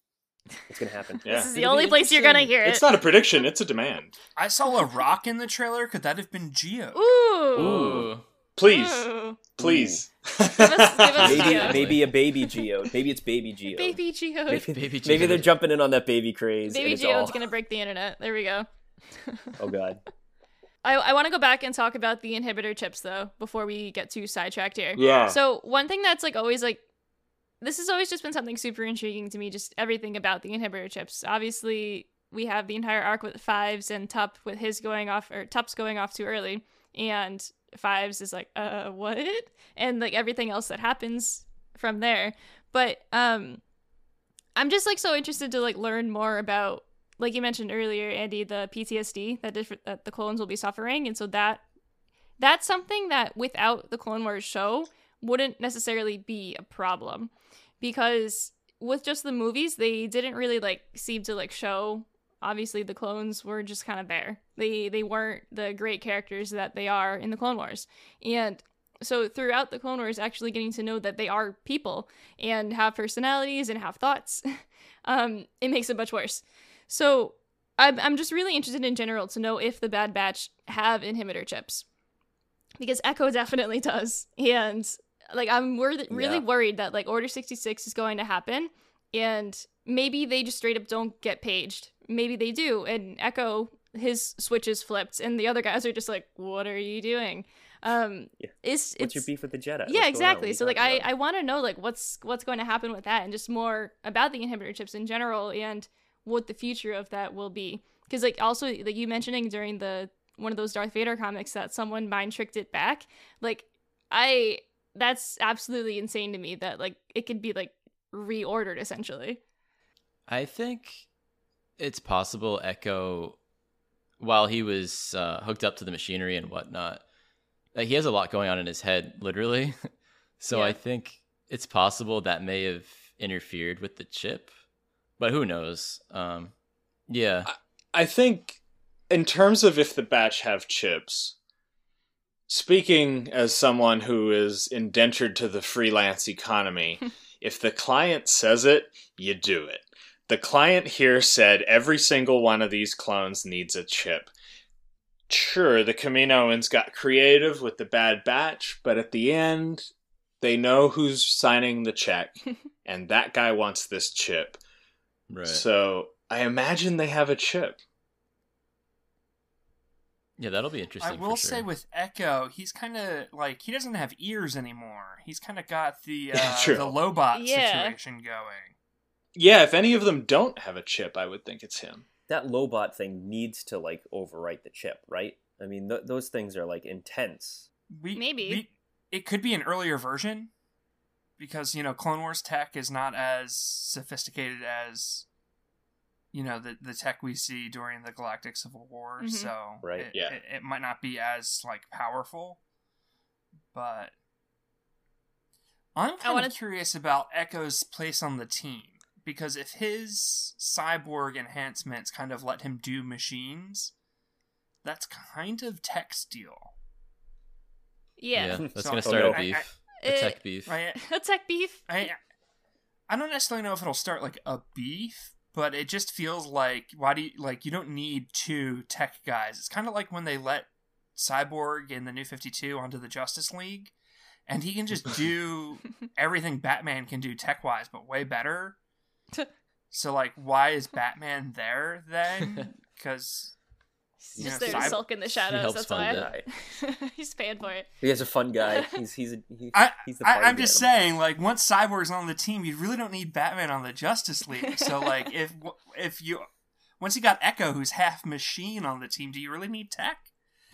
It's gonna happen. Yeah. This is the It'll only place you're gonna hear it. It's not a prediction. It's a demand. I saw a rock in the trailer. Could that have been Geo? Ooh. Ooh. Please, Ooh. please. Give us, give us Maybe, Geo. maybe a baby Geo. Maybe it's baby Geo. Baby Geo. Maybe, Baby maybe they're jumping in on that baby craze. Baby and it's Geo's all... gonna break the internet. There we go. Oh god. I, I want to go back and talk about the inhibitor chips though before we get too sidetracked here. Yeah. So one thing that's like always like this has always just been something super intriguing to me, just everything about the inhibitor chips. Obviously, we have the entire arc with Fives and Tup with his going off or Tup's going off too early, and Fives is like, uh, what? And like everything else that happens from there. But um, I'm just like so interested to like learn more about, like you mentioned earlier, Andy, the PTSD that diff- that the clones will be suffering, and so that that's something that without the Clone Wars show wouldn't necessarily be a problem because with just the movies they didn't really like seem to like show obviously the clones were just kind of there. They they weren't the great characters that they are in the clone wars. And so throughout the clone wars actually getting to know that they are people and have personalities and have thoughts um it makes it much worse. So I'm, I'm just really interested in general to know if the bad batch have inhibitor chips. Because echo definitely does. And like i'm wor- really Yeah. worried that like order 66 is going to happen and maybe they just straight up don't get paged maybe they do and echo his switch is flipped and the other guys are just like what are you doing um Yeah. it's What's your beef with the Jedi? Yeah going exactly What are you so like talking i about? i want to know like what's what's going to happen with that and just more about the inhibitor chips in general and what the future of that will be because like also like you mentioning during the one of those darth vader comics that someone mind tricked it back like i that's absolutely insane to me that like it could be like reordered essentially I think it's possible Echo, while he was uh, hooked up to the machinery and whatnot, like he has a lot going on in his head, literally. so Yeah. I think it's possible that may have interfered with the chip, but who knows? Um, yeah, I think, in terms of if the batch have chips, speaking as someone who is indentured to the freelance economy, if the client says it, you do it. The client here said every single one of these clones needs a chip. Sure, the Kaminoans got creative with the Bad Batch, but at the end, they know who's signing the check, and that guy wants this chip. right. So I imagine they have a chip. Yeah, that'll be interesting. I will for say with Echo, he's kind of like he doesn't have ears anymore. He's kind of got the Yeah, uh, the Lobot Yeah. situation going. Yeah, if any of them don't have a chip, I would think it's him. That Lobot thing needs to like overwrite the chip, right? I mean, th- those things are like intense. We Maybe. we, it could be an earlier version because you know Clone Wars tech is not as sophisticated as you know the the tech we see during the Galactic Civil War. Mhm. So Right. it, Yeah. it, it might not be as like powerful, but I'm kind wanna- of curious about Echo's place on the team because if his cyborg enhancements kind of let him do machines, that's kind of tech steal. yeah, Yeah. that's So- gonna Oh, start no. a beef, a tech beef. Right? a tech beef. I I don't necessarily know if it'll start like a beef, but it just feels like why do you like you don't need two tech guys. It's kind of like when they let Cyborg in the New 52 onto the Justice League and he can just do everything Batman can do tech-wise but way better. So like why is Batman there then? Cuz He's Yeah, just there so to I- sulk in the shadows. helps That's fund why. He's paying for it. He's a fun guy. He's he's a, he, I, he's the I, i'm just saying, like, once Cyborg's on the team, you really don't need Batman on the Justice League. So, like, if if you once you got Echo, who's half machine on the team, do you really need Tech?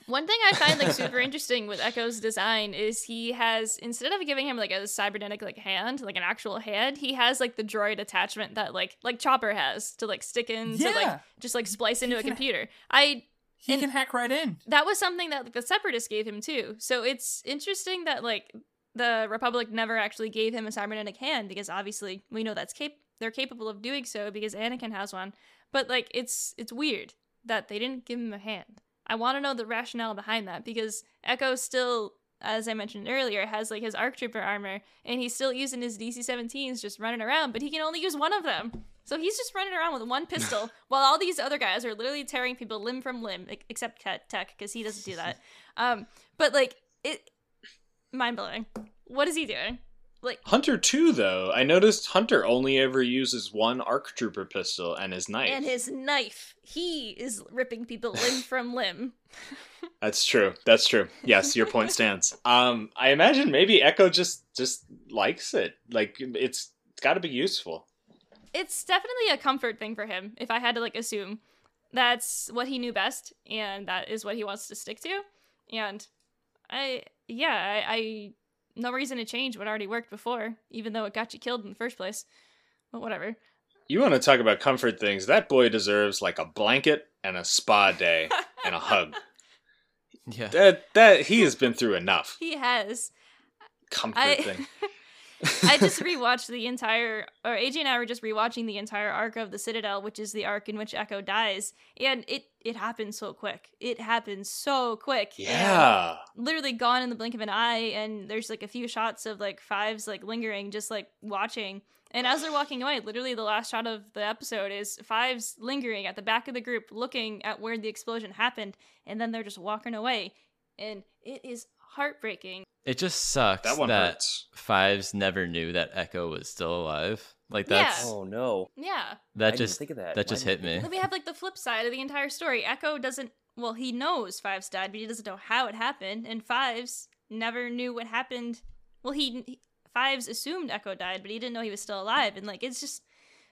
One thing I find like super interesting with Echo's design is he has instead of giving him like a cybernetic like hand, like an actual hand, he has like the droid attachment that like like Chopper has to like stick in to like just like splice into a can- computer. I He And- can hack right in. that was something that like, the separatists gave him too. So it's interesting that like the Republic never actually gave him a cybernetic hand because obviously we know that's cap- they're capable of doing so because Anakin has one. But like it's it's weird that they didn't give him a hand. I want to know the rationale behind that because Echo still as I mentioned earlier, has like his ARC Trooper armor, and he's still using his DC 17s just running around, but he can only use one of them. So he's just running around with one pistol while all these other guys are literally tearing people limb from limb, except Tech because he doesn't do that. Um, but like it, mind blowing. What is he doing? Like Hunter too, though. I noticed Hunter only ever uses one ARC Trooper pistol and his knife. and his knife, he is ripping people limb from limb. That's true. That's true. Yes, your point stands. Um, I imagine maybe Echo just just likes it. Like it's it's got to be useful. It's definitely a comfort thing for him. If I had to like assume, that's what he knew best, and that is what he wants to stick to. And I, yeah, I, I no reason to change what already worked before, even though it got you killed in the first place. But whatever. You want to talk about comfort things? That boy deserves like a blanket and a spa day and a hug. Yeah. That that he has been through enough He has. comfort I thing. I just rewatched the entire, or AJ and I were just rewatching the entire arc of the Citadel, which is the arc in which Echo dies, and it it happens so quick. It happens so quick. and Yeah. literally gone in the blink of an eye. And there's like a few shots of like fives like lingering, just like watching. And as they're walking away, literally the last shot of the episode is fives lingering at the back of the group, looking at where the explosion happened, and then they're just walking away, and it is heartbreaking. It just sucks That one that hurts. Fives never knew that Echo was still alive. Like that's Yeah. Oh no! Yeah. I that didn't just think of that. that Why just didn't hit I think me. Then we have like the flip side of the entire story. Echo doesn't. Well, he knows Fives died, but he doesn't know how it happened. And Fives never knew what happened. Well, he, he Fives assumed Echo died, but he didn't know he was still alive. And like, it's just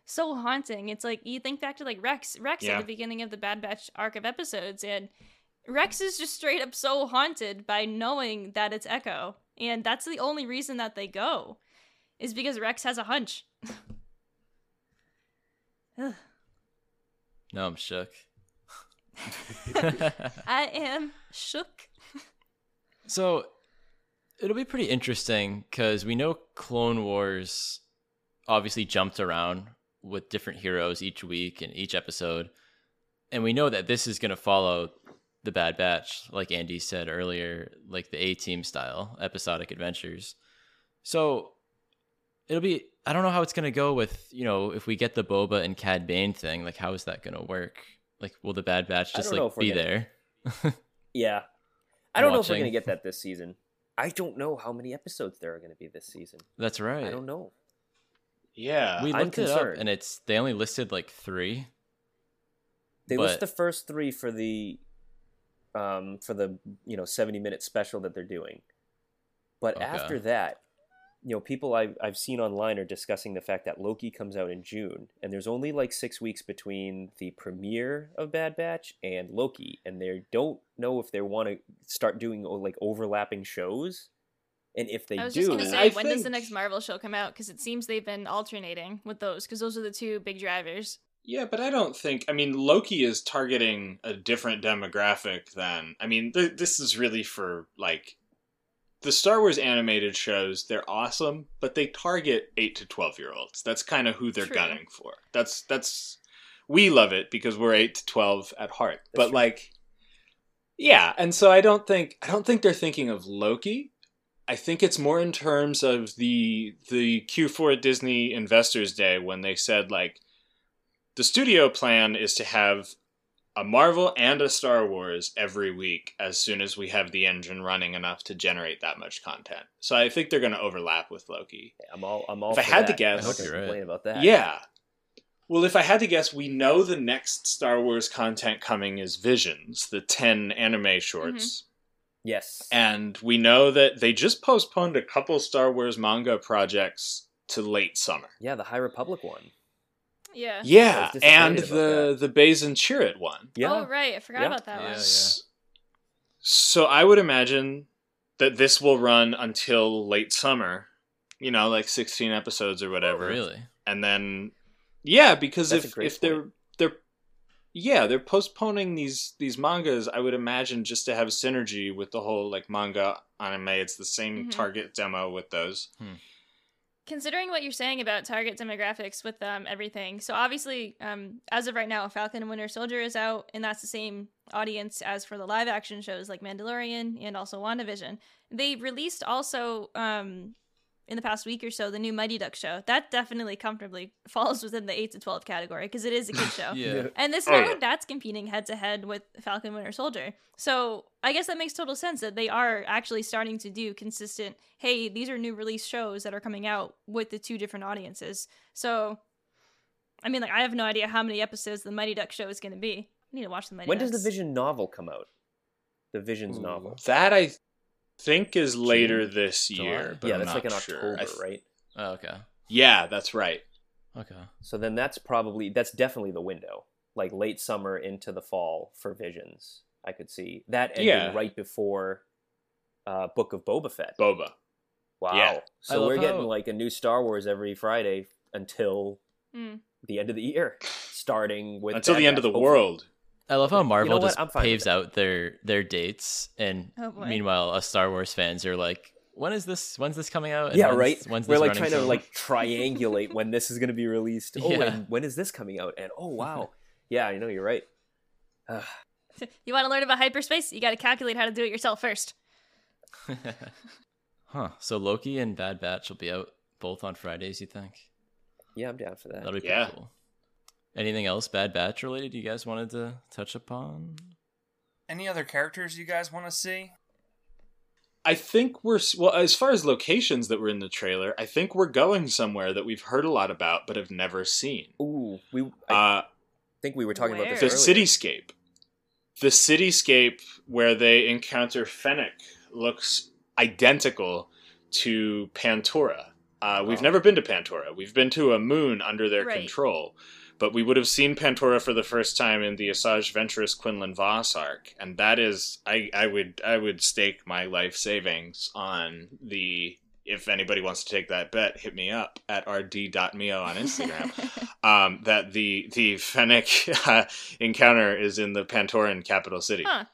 so haunting. It's like you think back to like Rex, Rex Yeah. at the beginning of the Bad Batch arc of episodes, and Rex is just straight up so haunted by knowing that it's Echo, and that's the only reason that they go, is because Rex has a hunch. No, I'm shook. I am shook. So it'll be pretty interesting because we know Clone Wars obviously jumped around with different heroes each week and each episode. And we know that this is going to follow the Bad Batch, like Andy said earlier, like the A Team style episodic adventures. So it'll be, I don't know how it's going to go with, you know, if we get the Boba and Cad Bane thing, like how is that going to work? Like, will the Bad Batch just like be gonna- there? Yeah, I don't know if we're gonna get that this season. I don't know how many episodes there are gonna be this season. That's right. I don't know. Yeah. we I'm looked it up and it's they only listed like three They list the first three for the um, for the you know 70 minute special that they're doing. But Okay. after that, you know, people I've, I've seen online are discussing the fact that Loki comes out in June, and there's only like six weeks between the premiere of Bad Batch and Loki, and they don't know if they want to start doing oh, like overlapping shows, and if they I was do, just gonna say, I when does the next Marvel show come out? Because it seems they've been alternating with those, because those are the two big drivers. Yeah, but I don't think. I mean, Loki is targeting a different demographic than. I mean, th- this is really for like the Star Wars animated shows. They're awesome, but they target eight to twelve year olds. That's kind of who they're True. gunning for. That's that's we love it because we're eight to twelve at heart. but true. like, yeah, and so I don't think I don't think they're thinking of Loki. I think it's more in terms of the the Q4 Disney Investors Day when they said like the studio plan is to have a Marvel and a Star Wars every week as soon as we have the engine running enough to generate that much content. So I think they're going to overlap with Loki. I'm all I'm all. If I for had to that. guess- I'm I not hope you're right. complain about that. Yeah. Well, if I had to guess, we know the next Star Wars content coming is Visions, the 10 anime mm-hmm. shorts. Yes. And we know that they just postponed a couple Star Wars manga projects to late summer. yeah, the High Republic one. Yeah. Yeah, and about the the Baze and Chirrut one. Yeah. Oh right, I forgot Yeah. about that Yeah, one. S- So I would imagine that this will run until late summer. You know, like 16 episodes or whatever. Really? And then yeah, because That's a if great if they're they're yeah, they're postponing these these mangas, I would imagine just to have synergy with the whole like manga anime. It's the same Mhm. target demo with those. Considering what you're saying about target demographics with um, everything, so obviously, um, as of right now, Falcon and Winter Soldier is out, and that's the same audience as for the live action shows like Mandalorian and also WandaVision. They released also um, in the past week or so the new Mighty Duck show. That definitely comfortably falls within the 8 to 12 category because it is a kid show. Yeah. And this Oh, now yeah. that's competing head to head with Falcon Winter Soldier. So I guess that makes total sense that they are actually starting to do consistent, hey, these are new release shows that are coming out with the two different audiences. So I mean like I have no idea how many episodes the Mighty Duck show is gonna be. I need to watch the Mighty When does the Vision novel come out? The Visions Ooh, novel. That I think is later this July? year. But yeah, I'm that's like in not sure. October, th- right? Oh, okay. Yeah, that's right. Okay. So then that's probably that's definitely the window, like late summer into the fall for Visions. I could see that ending Yeah. right before uh, Book of Boba Fett. Boba. wow! Yeah. So we're getting how- like a new Star Wars every Friday until Mm. the end of the year, starting with Until the end of the hopefully. world. I love how Marvel what? just I'm fine with paves out their their dates, and Oh, meanwhile, us Star Wars fans are like, "When is this? When's this coming out?" And Yeah, when's- right. When's We're this like trying to till?" like triangulate when this is going to be released. Oh, Yeah. and when is this coming out? And oh wow, yeah, I know you're right. Ugh. you want to learn about hyperspace? You got to calculate how to do it yourself first. huh? So Loki and Bad Batch will be out both on Fridays. You think? yeah, I'm down for that. That'll be pretty Yeah. cool. Anything else Bad Batch related you guys wanted to touch upon? Any other characters you guys want to see? I think we're well as far as locations that were in the trailer. I think we're going somewhere that we've heard a lot about but have never seen. Ooh, we. I Uh, think we were talking about this the earlier. cityscape, the cityscape where they encounter Fennec looks identical to Pantora. Uh, we've Oh. never been to Pantora. We've been to a moon under their Right. control, but we would have seen Pantora for the first time in the Asajj Ventress Quinlan Vos arc, and that is, I, I would, I would stake my life savings on the. If anybody wants to take that bet, hit me up at rd.mio on Instagram um, that the the Fennec uh, encounter is in the Pantoran capital city. Huh.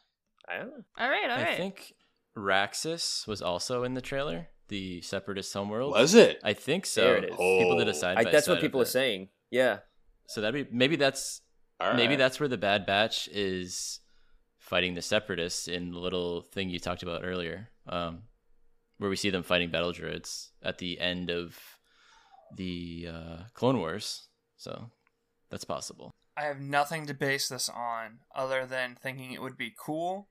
I don't know. All right, all I think Raxus was also in the trailer, the Separatist homeworld. Was it? I think so. There it is. People did a Oh. side I, by that's side what people are saying. Yeah. So that'd be maybe that's All maybe that's where the Bad Batch is fighting the Separatists in the little thing you talked about earlier, um, where we see them fighting battle droids at the end of the uh, Clone Wars. So that's possible. I have nothing to base this on other than thinking it would be cool.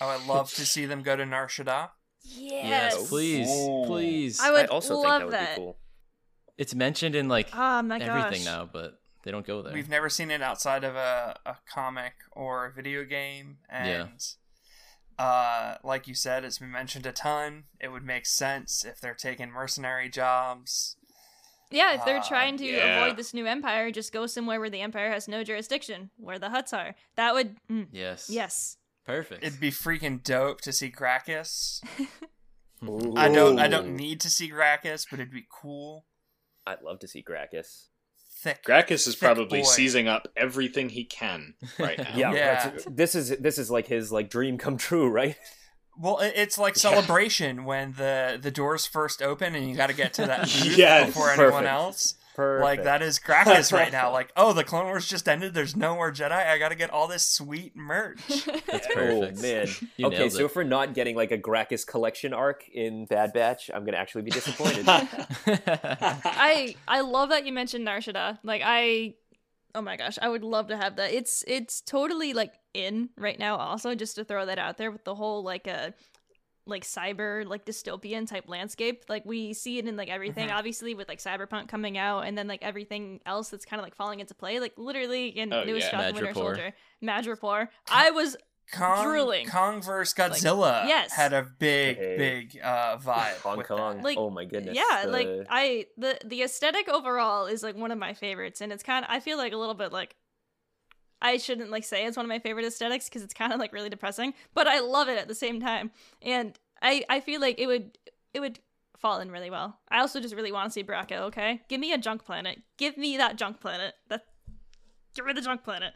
I would love to see them go to Nar Shaddaa. yes. please, Ooh. please. I I would also love think that would be cool. It's mentioned in like Oh my everything gosh. now, but they don't go there. We've never seen it outside of a, a comic or a video game, and uh, like you said, it's been mentioned a ton. It would make sense if they're taking mercenary jobs. Yeah, if they're Uh, trying to yeah. avoid this new empire, just go somewhere where the empire has no jurisdiction, where the Hutts are. That would, mm, yes. yes. Perfect. It'd be freaking dope to see Gracchus. I don't I don't need to see Gracchus, but it'd be cool. I'd love to see Gracchus. Thick. Gracchus is thick probably boy. seizing up everything he can right now. Yeah, Yeah. that's- this is this is like his like dream come true, right? Well, it's like Yeah. celebration when the the doors first open and you got to get to that booth Yes. before anyone else. Perfect. Like that is Gracchus right now. Like, oh, the Clone Wars just ended. There's no more Jedi. I got to get all this sweet merch. That's Oh man. You okay, so it. if we're not getting like a Gracchus collection arc in Bad Batch, I'm gonna actually be disappointed. I I love that you mentioned Nar Shaddaa. Like I oh my gosh, I would love to have that. It's it's totally like in right now also just to throw that out there with the whole like uh like cyber like dystopian type landscape. Like we see it in like everything Mhm. obviously with like Cyberpunk coming out and then like everything else that's kind of like falling into play. Like literally in Oh, Newest yeah. Falcon Winter Soldier, Madripoor. I was Kong, Drooling. Kong vs. Godzilla yes. had a big, Hey. big uh, vibe. Hong Kong. that. Like, oh my goodness. yeah, like I the the aesthetic overall is like one of my favorites, and it's kind of I feel like a little bit like I shouldn't like say it's one of my favorite aesthetics because it's kind of like really depressing, but I love it at the same time, and I I feel like it would it would fall in really well. I also just really want to see Bracca. Okay, give me a junk planet. Give me that junk planet. That give me the junk planet.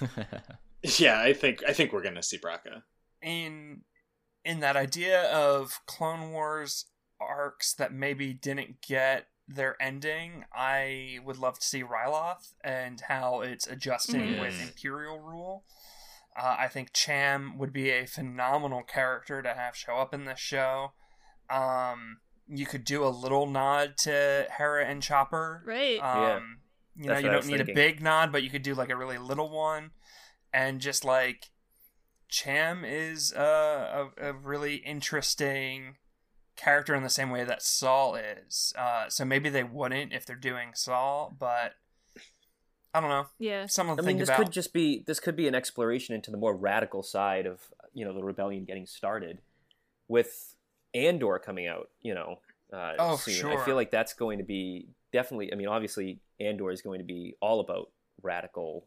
yeah, I think I think we're gonna see Bracca. in in that idea of Clone Wars arcs that maybe didn't get their ending, I would love to see Ryloth and how it's adjusting Mhm. with Imperial rule. Uh, I think Cham would be a phenomenal character to have show up in this show. Um, you could do a little nod to Hera and Chopper. Right. Um, You know, That's you don't need thinking. a big nod, but you could do like a really little one, and just like Cham is a, a, a really interesting character in the same way that Saw is. Uh, so maybe they wouldn't if they're doing Saw, but I don't know. yeah. Something to I think mean, this about. could just be this could be an exploration into the more radical side of you know the rebellion getting started, with Andor coming out. You know, uh, Oh, for soon. I feel like that's going to be definitely. I mean, obviously, Andor is going to be all about radical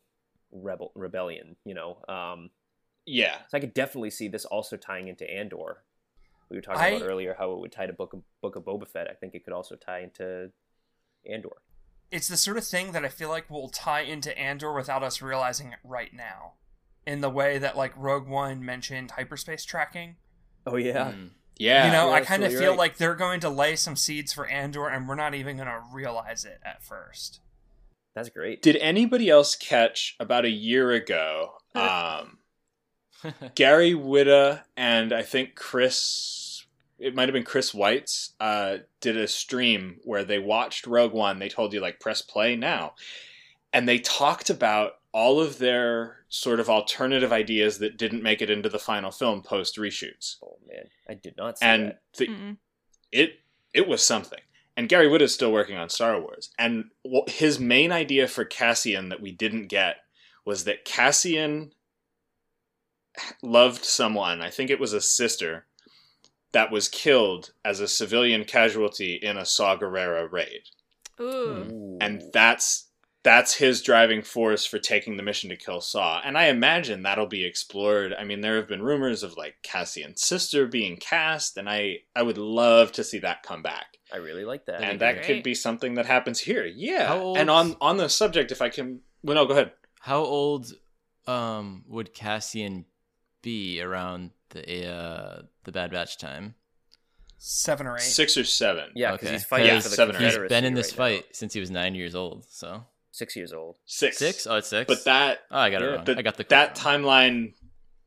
rebel rebellion. You know, um, Yeah, so I could definitely see this also tying into Andor. We were talking I- about earlier how it would tie to Book of Book of Boba Fett. I think it could also tie into Andor. it's the sort of thing that I feel like will tie into Andor without us realizing it right now. In the way that like Rogue One mentioned hyperspace tracking. Oh yeah, Mm. yeah. you know, you're I kind of feel right. like they're going to lay some seeds for Andor and we're not even going to realize it at first. that's great. Did anybody else catch about a year ago? Um, Gary Whitta and I think Chris, it might have been Chris Weitz, uh, did a stream where they watched Rogue One. They told you like press play now, and they talked about all of their sort of alternative ideas that didn't make it into the final film post reshoots, Oh man, I did not see and that. the, it it was something. And Gary Whitta is still working on Star Wars, and his main idea for Cassian that we didn't get was that Cassian loved someone. I think it was a sister that was killed as a civilian casualty in a Saw Gerrera raid, Ooh. Ooh. and that's that's his driving force for taking the mission to kill Saw. And I imagine that'll be explored. I mean, there have been rumors of like Cassian's sister being cast, and I I would love to see that come back I really like that. And that great. could be something that happens here. Yeah. And on on the subject, if I can, well, no, go ahead. How old um would Cassian be around the uh the Bad Batch time? Seven or eight. Six or seven. yeah, because Okay. he's fighting Yeah, for the seven or eight. He's been in this right now. fight since he was nine years old. So Six years old. Six. six? Oh, it's six. But that oh, I got it yeah, wrong. the- I got the that wrong. timeline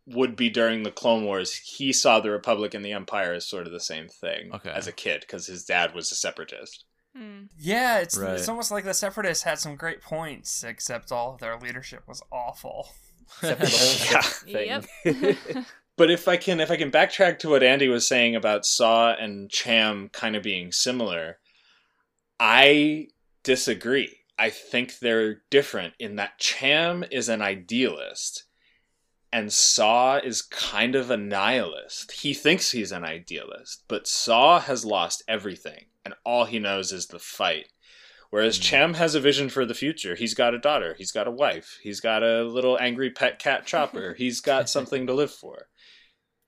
would be during the Clone Wars. He saw the Republic and the Empire as sort of the same thing Okay. as a kid because his dad was a separatist. Hmm. Yeah, it's Right. it's almost like the Separatists had some great points, except all of their leadership was awful. Except for the whole Yeah. thing. Yep. But if I can if I can backtrack to what Andy was saying about Saw and Cham kind of being similar, I disagree. I think they're different in that Cham is an idealist and Saw is kind of a nihilist. He thinks he's an idealist, but Saw has lost everything and all he knows is the fight. Whereas Mm. Cham has a vision for the future. He's got a daughter, he's got a wife, he's got a little angry pet cat chopper. he's got something to live for.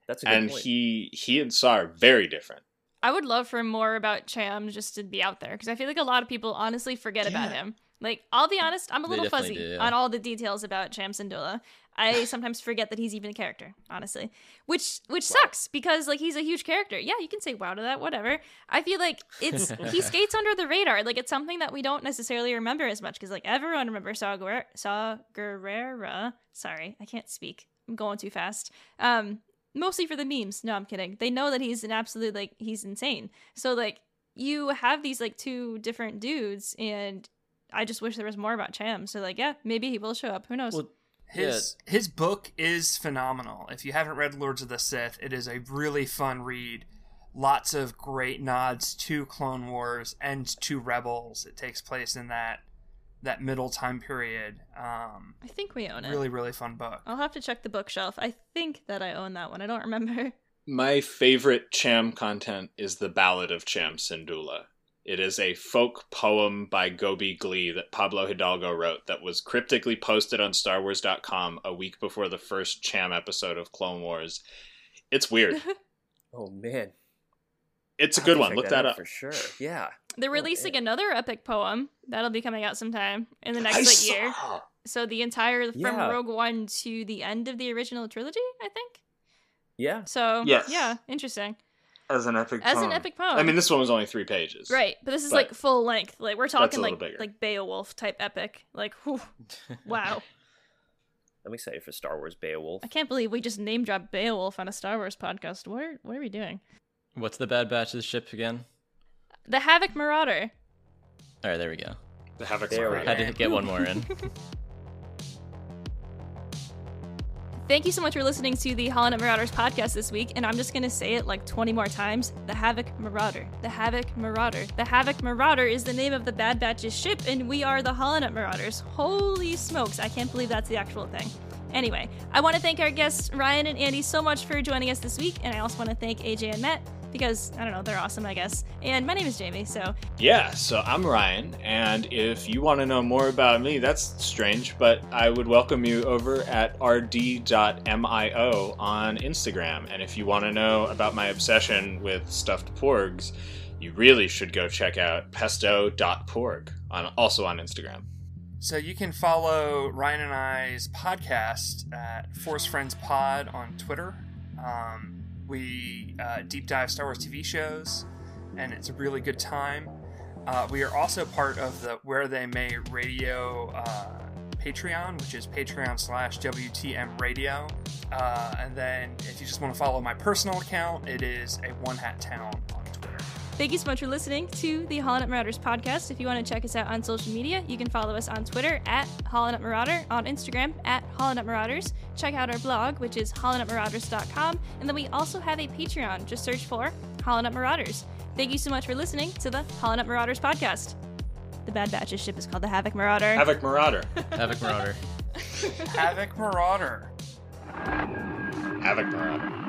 That's a good And point. he he and Saw are very different. I would love for more about Cham just to be out there because I feel like a lot of people honestly forget about him. Like, I'll be honest, I'm a little fuzzy do, yeah. on all the details about Cham Syndulla. I sometimes forget that he's even a character, honestly, which which Wow. sucks because like he's a huge character. Yeah, you can say wow to that, whatever. I feel like it's he skates under the radar. Like it's something that we don't necessarily remember as much because like everyone remembers Saw Guer- Saw Gerrera. Sorry, I can't speak. I'm going too fast. Um, mostly for the memes. No, I'm kidding. They know that he's an absolute like he's insane. So like you have these like two different dudes and I just wish there was more about Cham. So like yeah, maybe he will show up. Who knows? Well, His his book is phenomenal. If you haven't read Lords of the Sith, it is a really fun read. Lots of great nods to Clone Wars and to Rebels. It takes place in that that middle time period. Um, I think we own it. really, really fun book. I'll have to check the bookshelf. I think that I own that one. I don't remember. My favorite Cham content is the Ballad of Cham Syndulla. It is a folk poem by Gobi Glie that Pablo Hidalgo wrote that was cryptically posted on StarWars.com a week before the first Cham episode of Clone Wars. It's weird. oh man, It's a I'll good one. Look that out up. for sure. Yeah. They're Oh, releasing damn. another epic poem that'll be coming out sometime in the next I like year. saw. So the entire from Yeah. Rogue One to the end of the original trilogy, I think. Yeah. So Yes. yeah, interesting. As an epic As poem. an epic poem. I mean, this one was only three pages. Right, but this is But like full length. Like we're talking like bigger. like Beowulf type epic. Like, whew, wow! I'm excited for Star Wars Beowulf. I can't believe we just name dropped Beowulf on a Star Wars podcast. What are what are we doing? What's the Bad Batch's ship again? The Havoc Marauder. All right, there we go. The Havoc There Marauder. go. Had to get one more in. Thank you so much for listening to the HoloNet Marauders podcast this week, and I'm just gonna say it like 20 more times. The Havoc Marauder. The Havoc Marauder. The Havoc Marauder is the name of the Bad Batch's ship, and we are the HoloNet Marauders. Holy smokes, I can't believe that's the actual thing. Anyway, I want to thank our guests Ryan and Andy so much for joining us this week, and I also want to thank AJ and Matt because I don't know, they're awesome, I guess. And my name is Jamie, so Yeah, so I'm Ryan, and if you want to know more about me, that's strange, but I would welcome you over at rd.mio on Instagram. And if you want to know about my obsession with stuffed porgs, you really should go check out pesto.porg, on, also on Instagram. So you can follow Ryan and I's podcast at Force Friends Pod on Twitter. Um, we uh, deep dive Star Wars TV shows, and it's a really good time. Uh, we are also part of the Where They May Radio uh, Patreon, which is Patreon slash WTM Radio. Uh, and then if you just want to follow my personal account, it is a One Hat Town. Thank you so much for listening to the HoloNet Marauders podcast. If you want to check us out on social media, you can follow us on Twitter at HoloNet Marauder, on Instagram at HoloNet Marauders. Check out our blog, which is holonetmarauders.com. And then we also have a Patreon. Just search for HoloNet Marauders. Thank you so much for listening to the HoloNet Marauders podcast. The Bad Batch's ship is called the Havoc Marauder. Havoc Marauder. Havoc Marauder. Havoc Marauder. Havoc Marauder.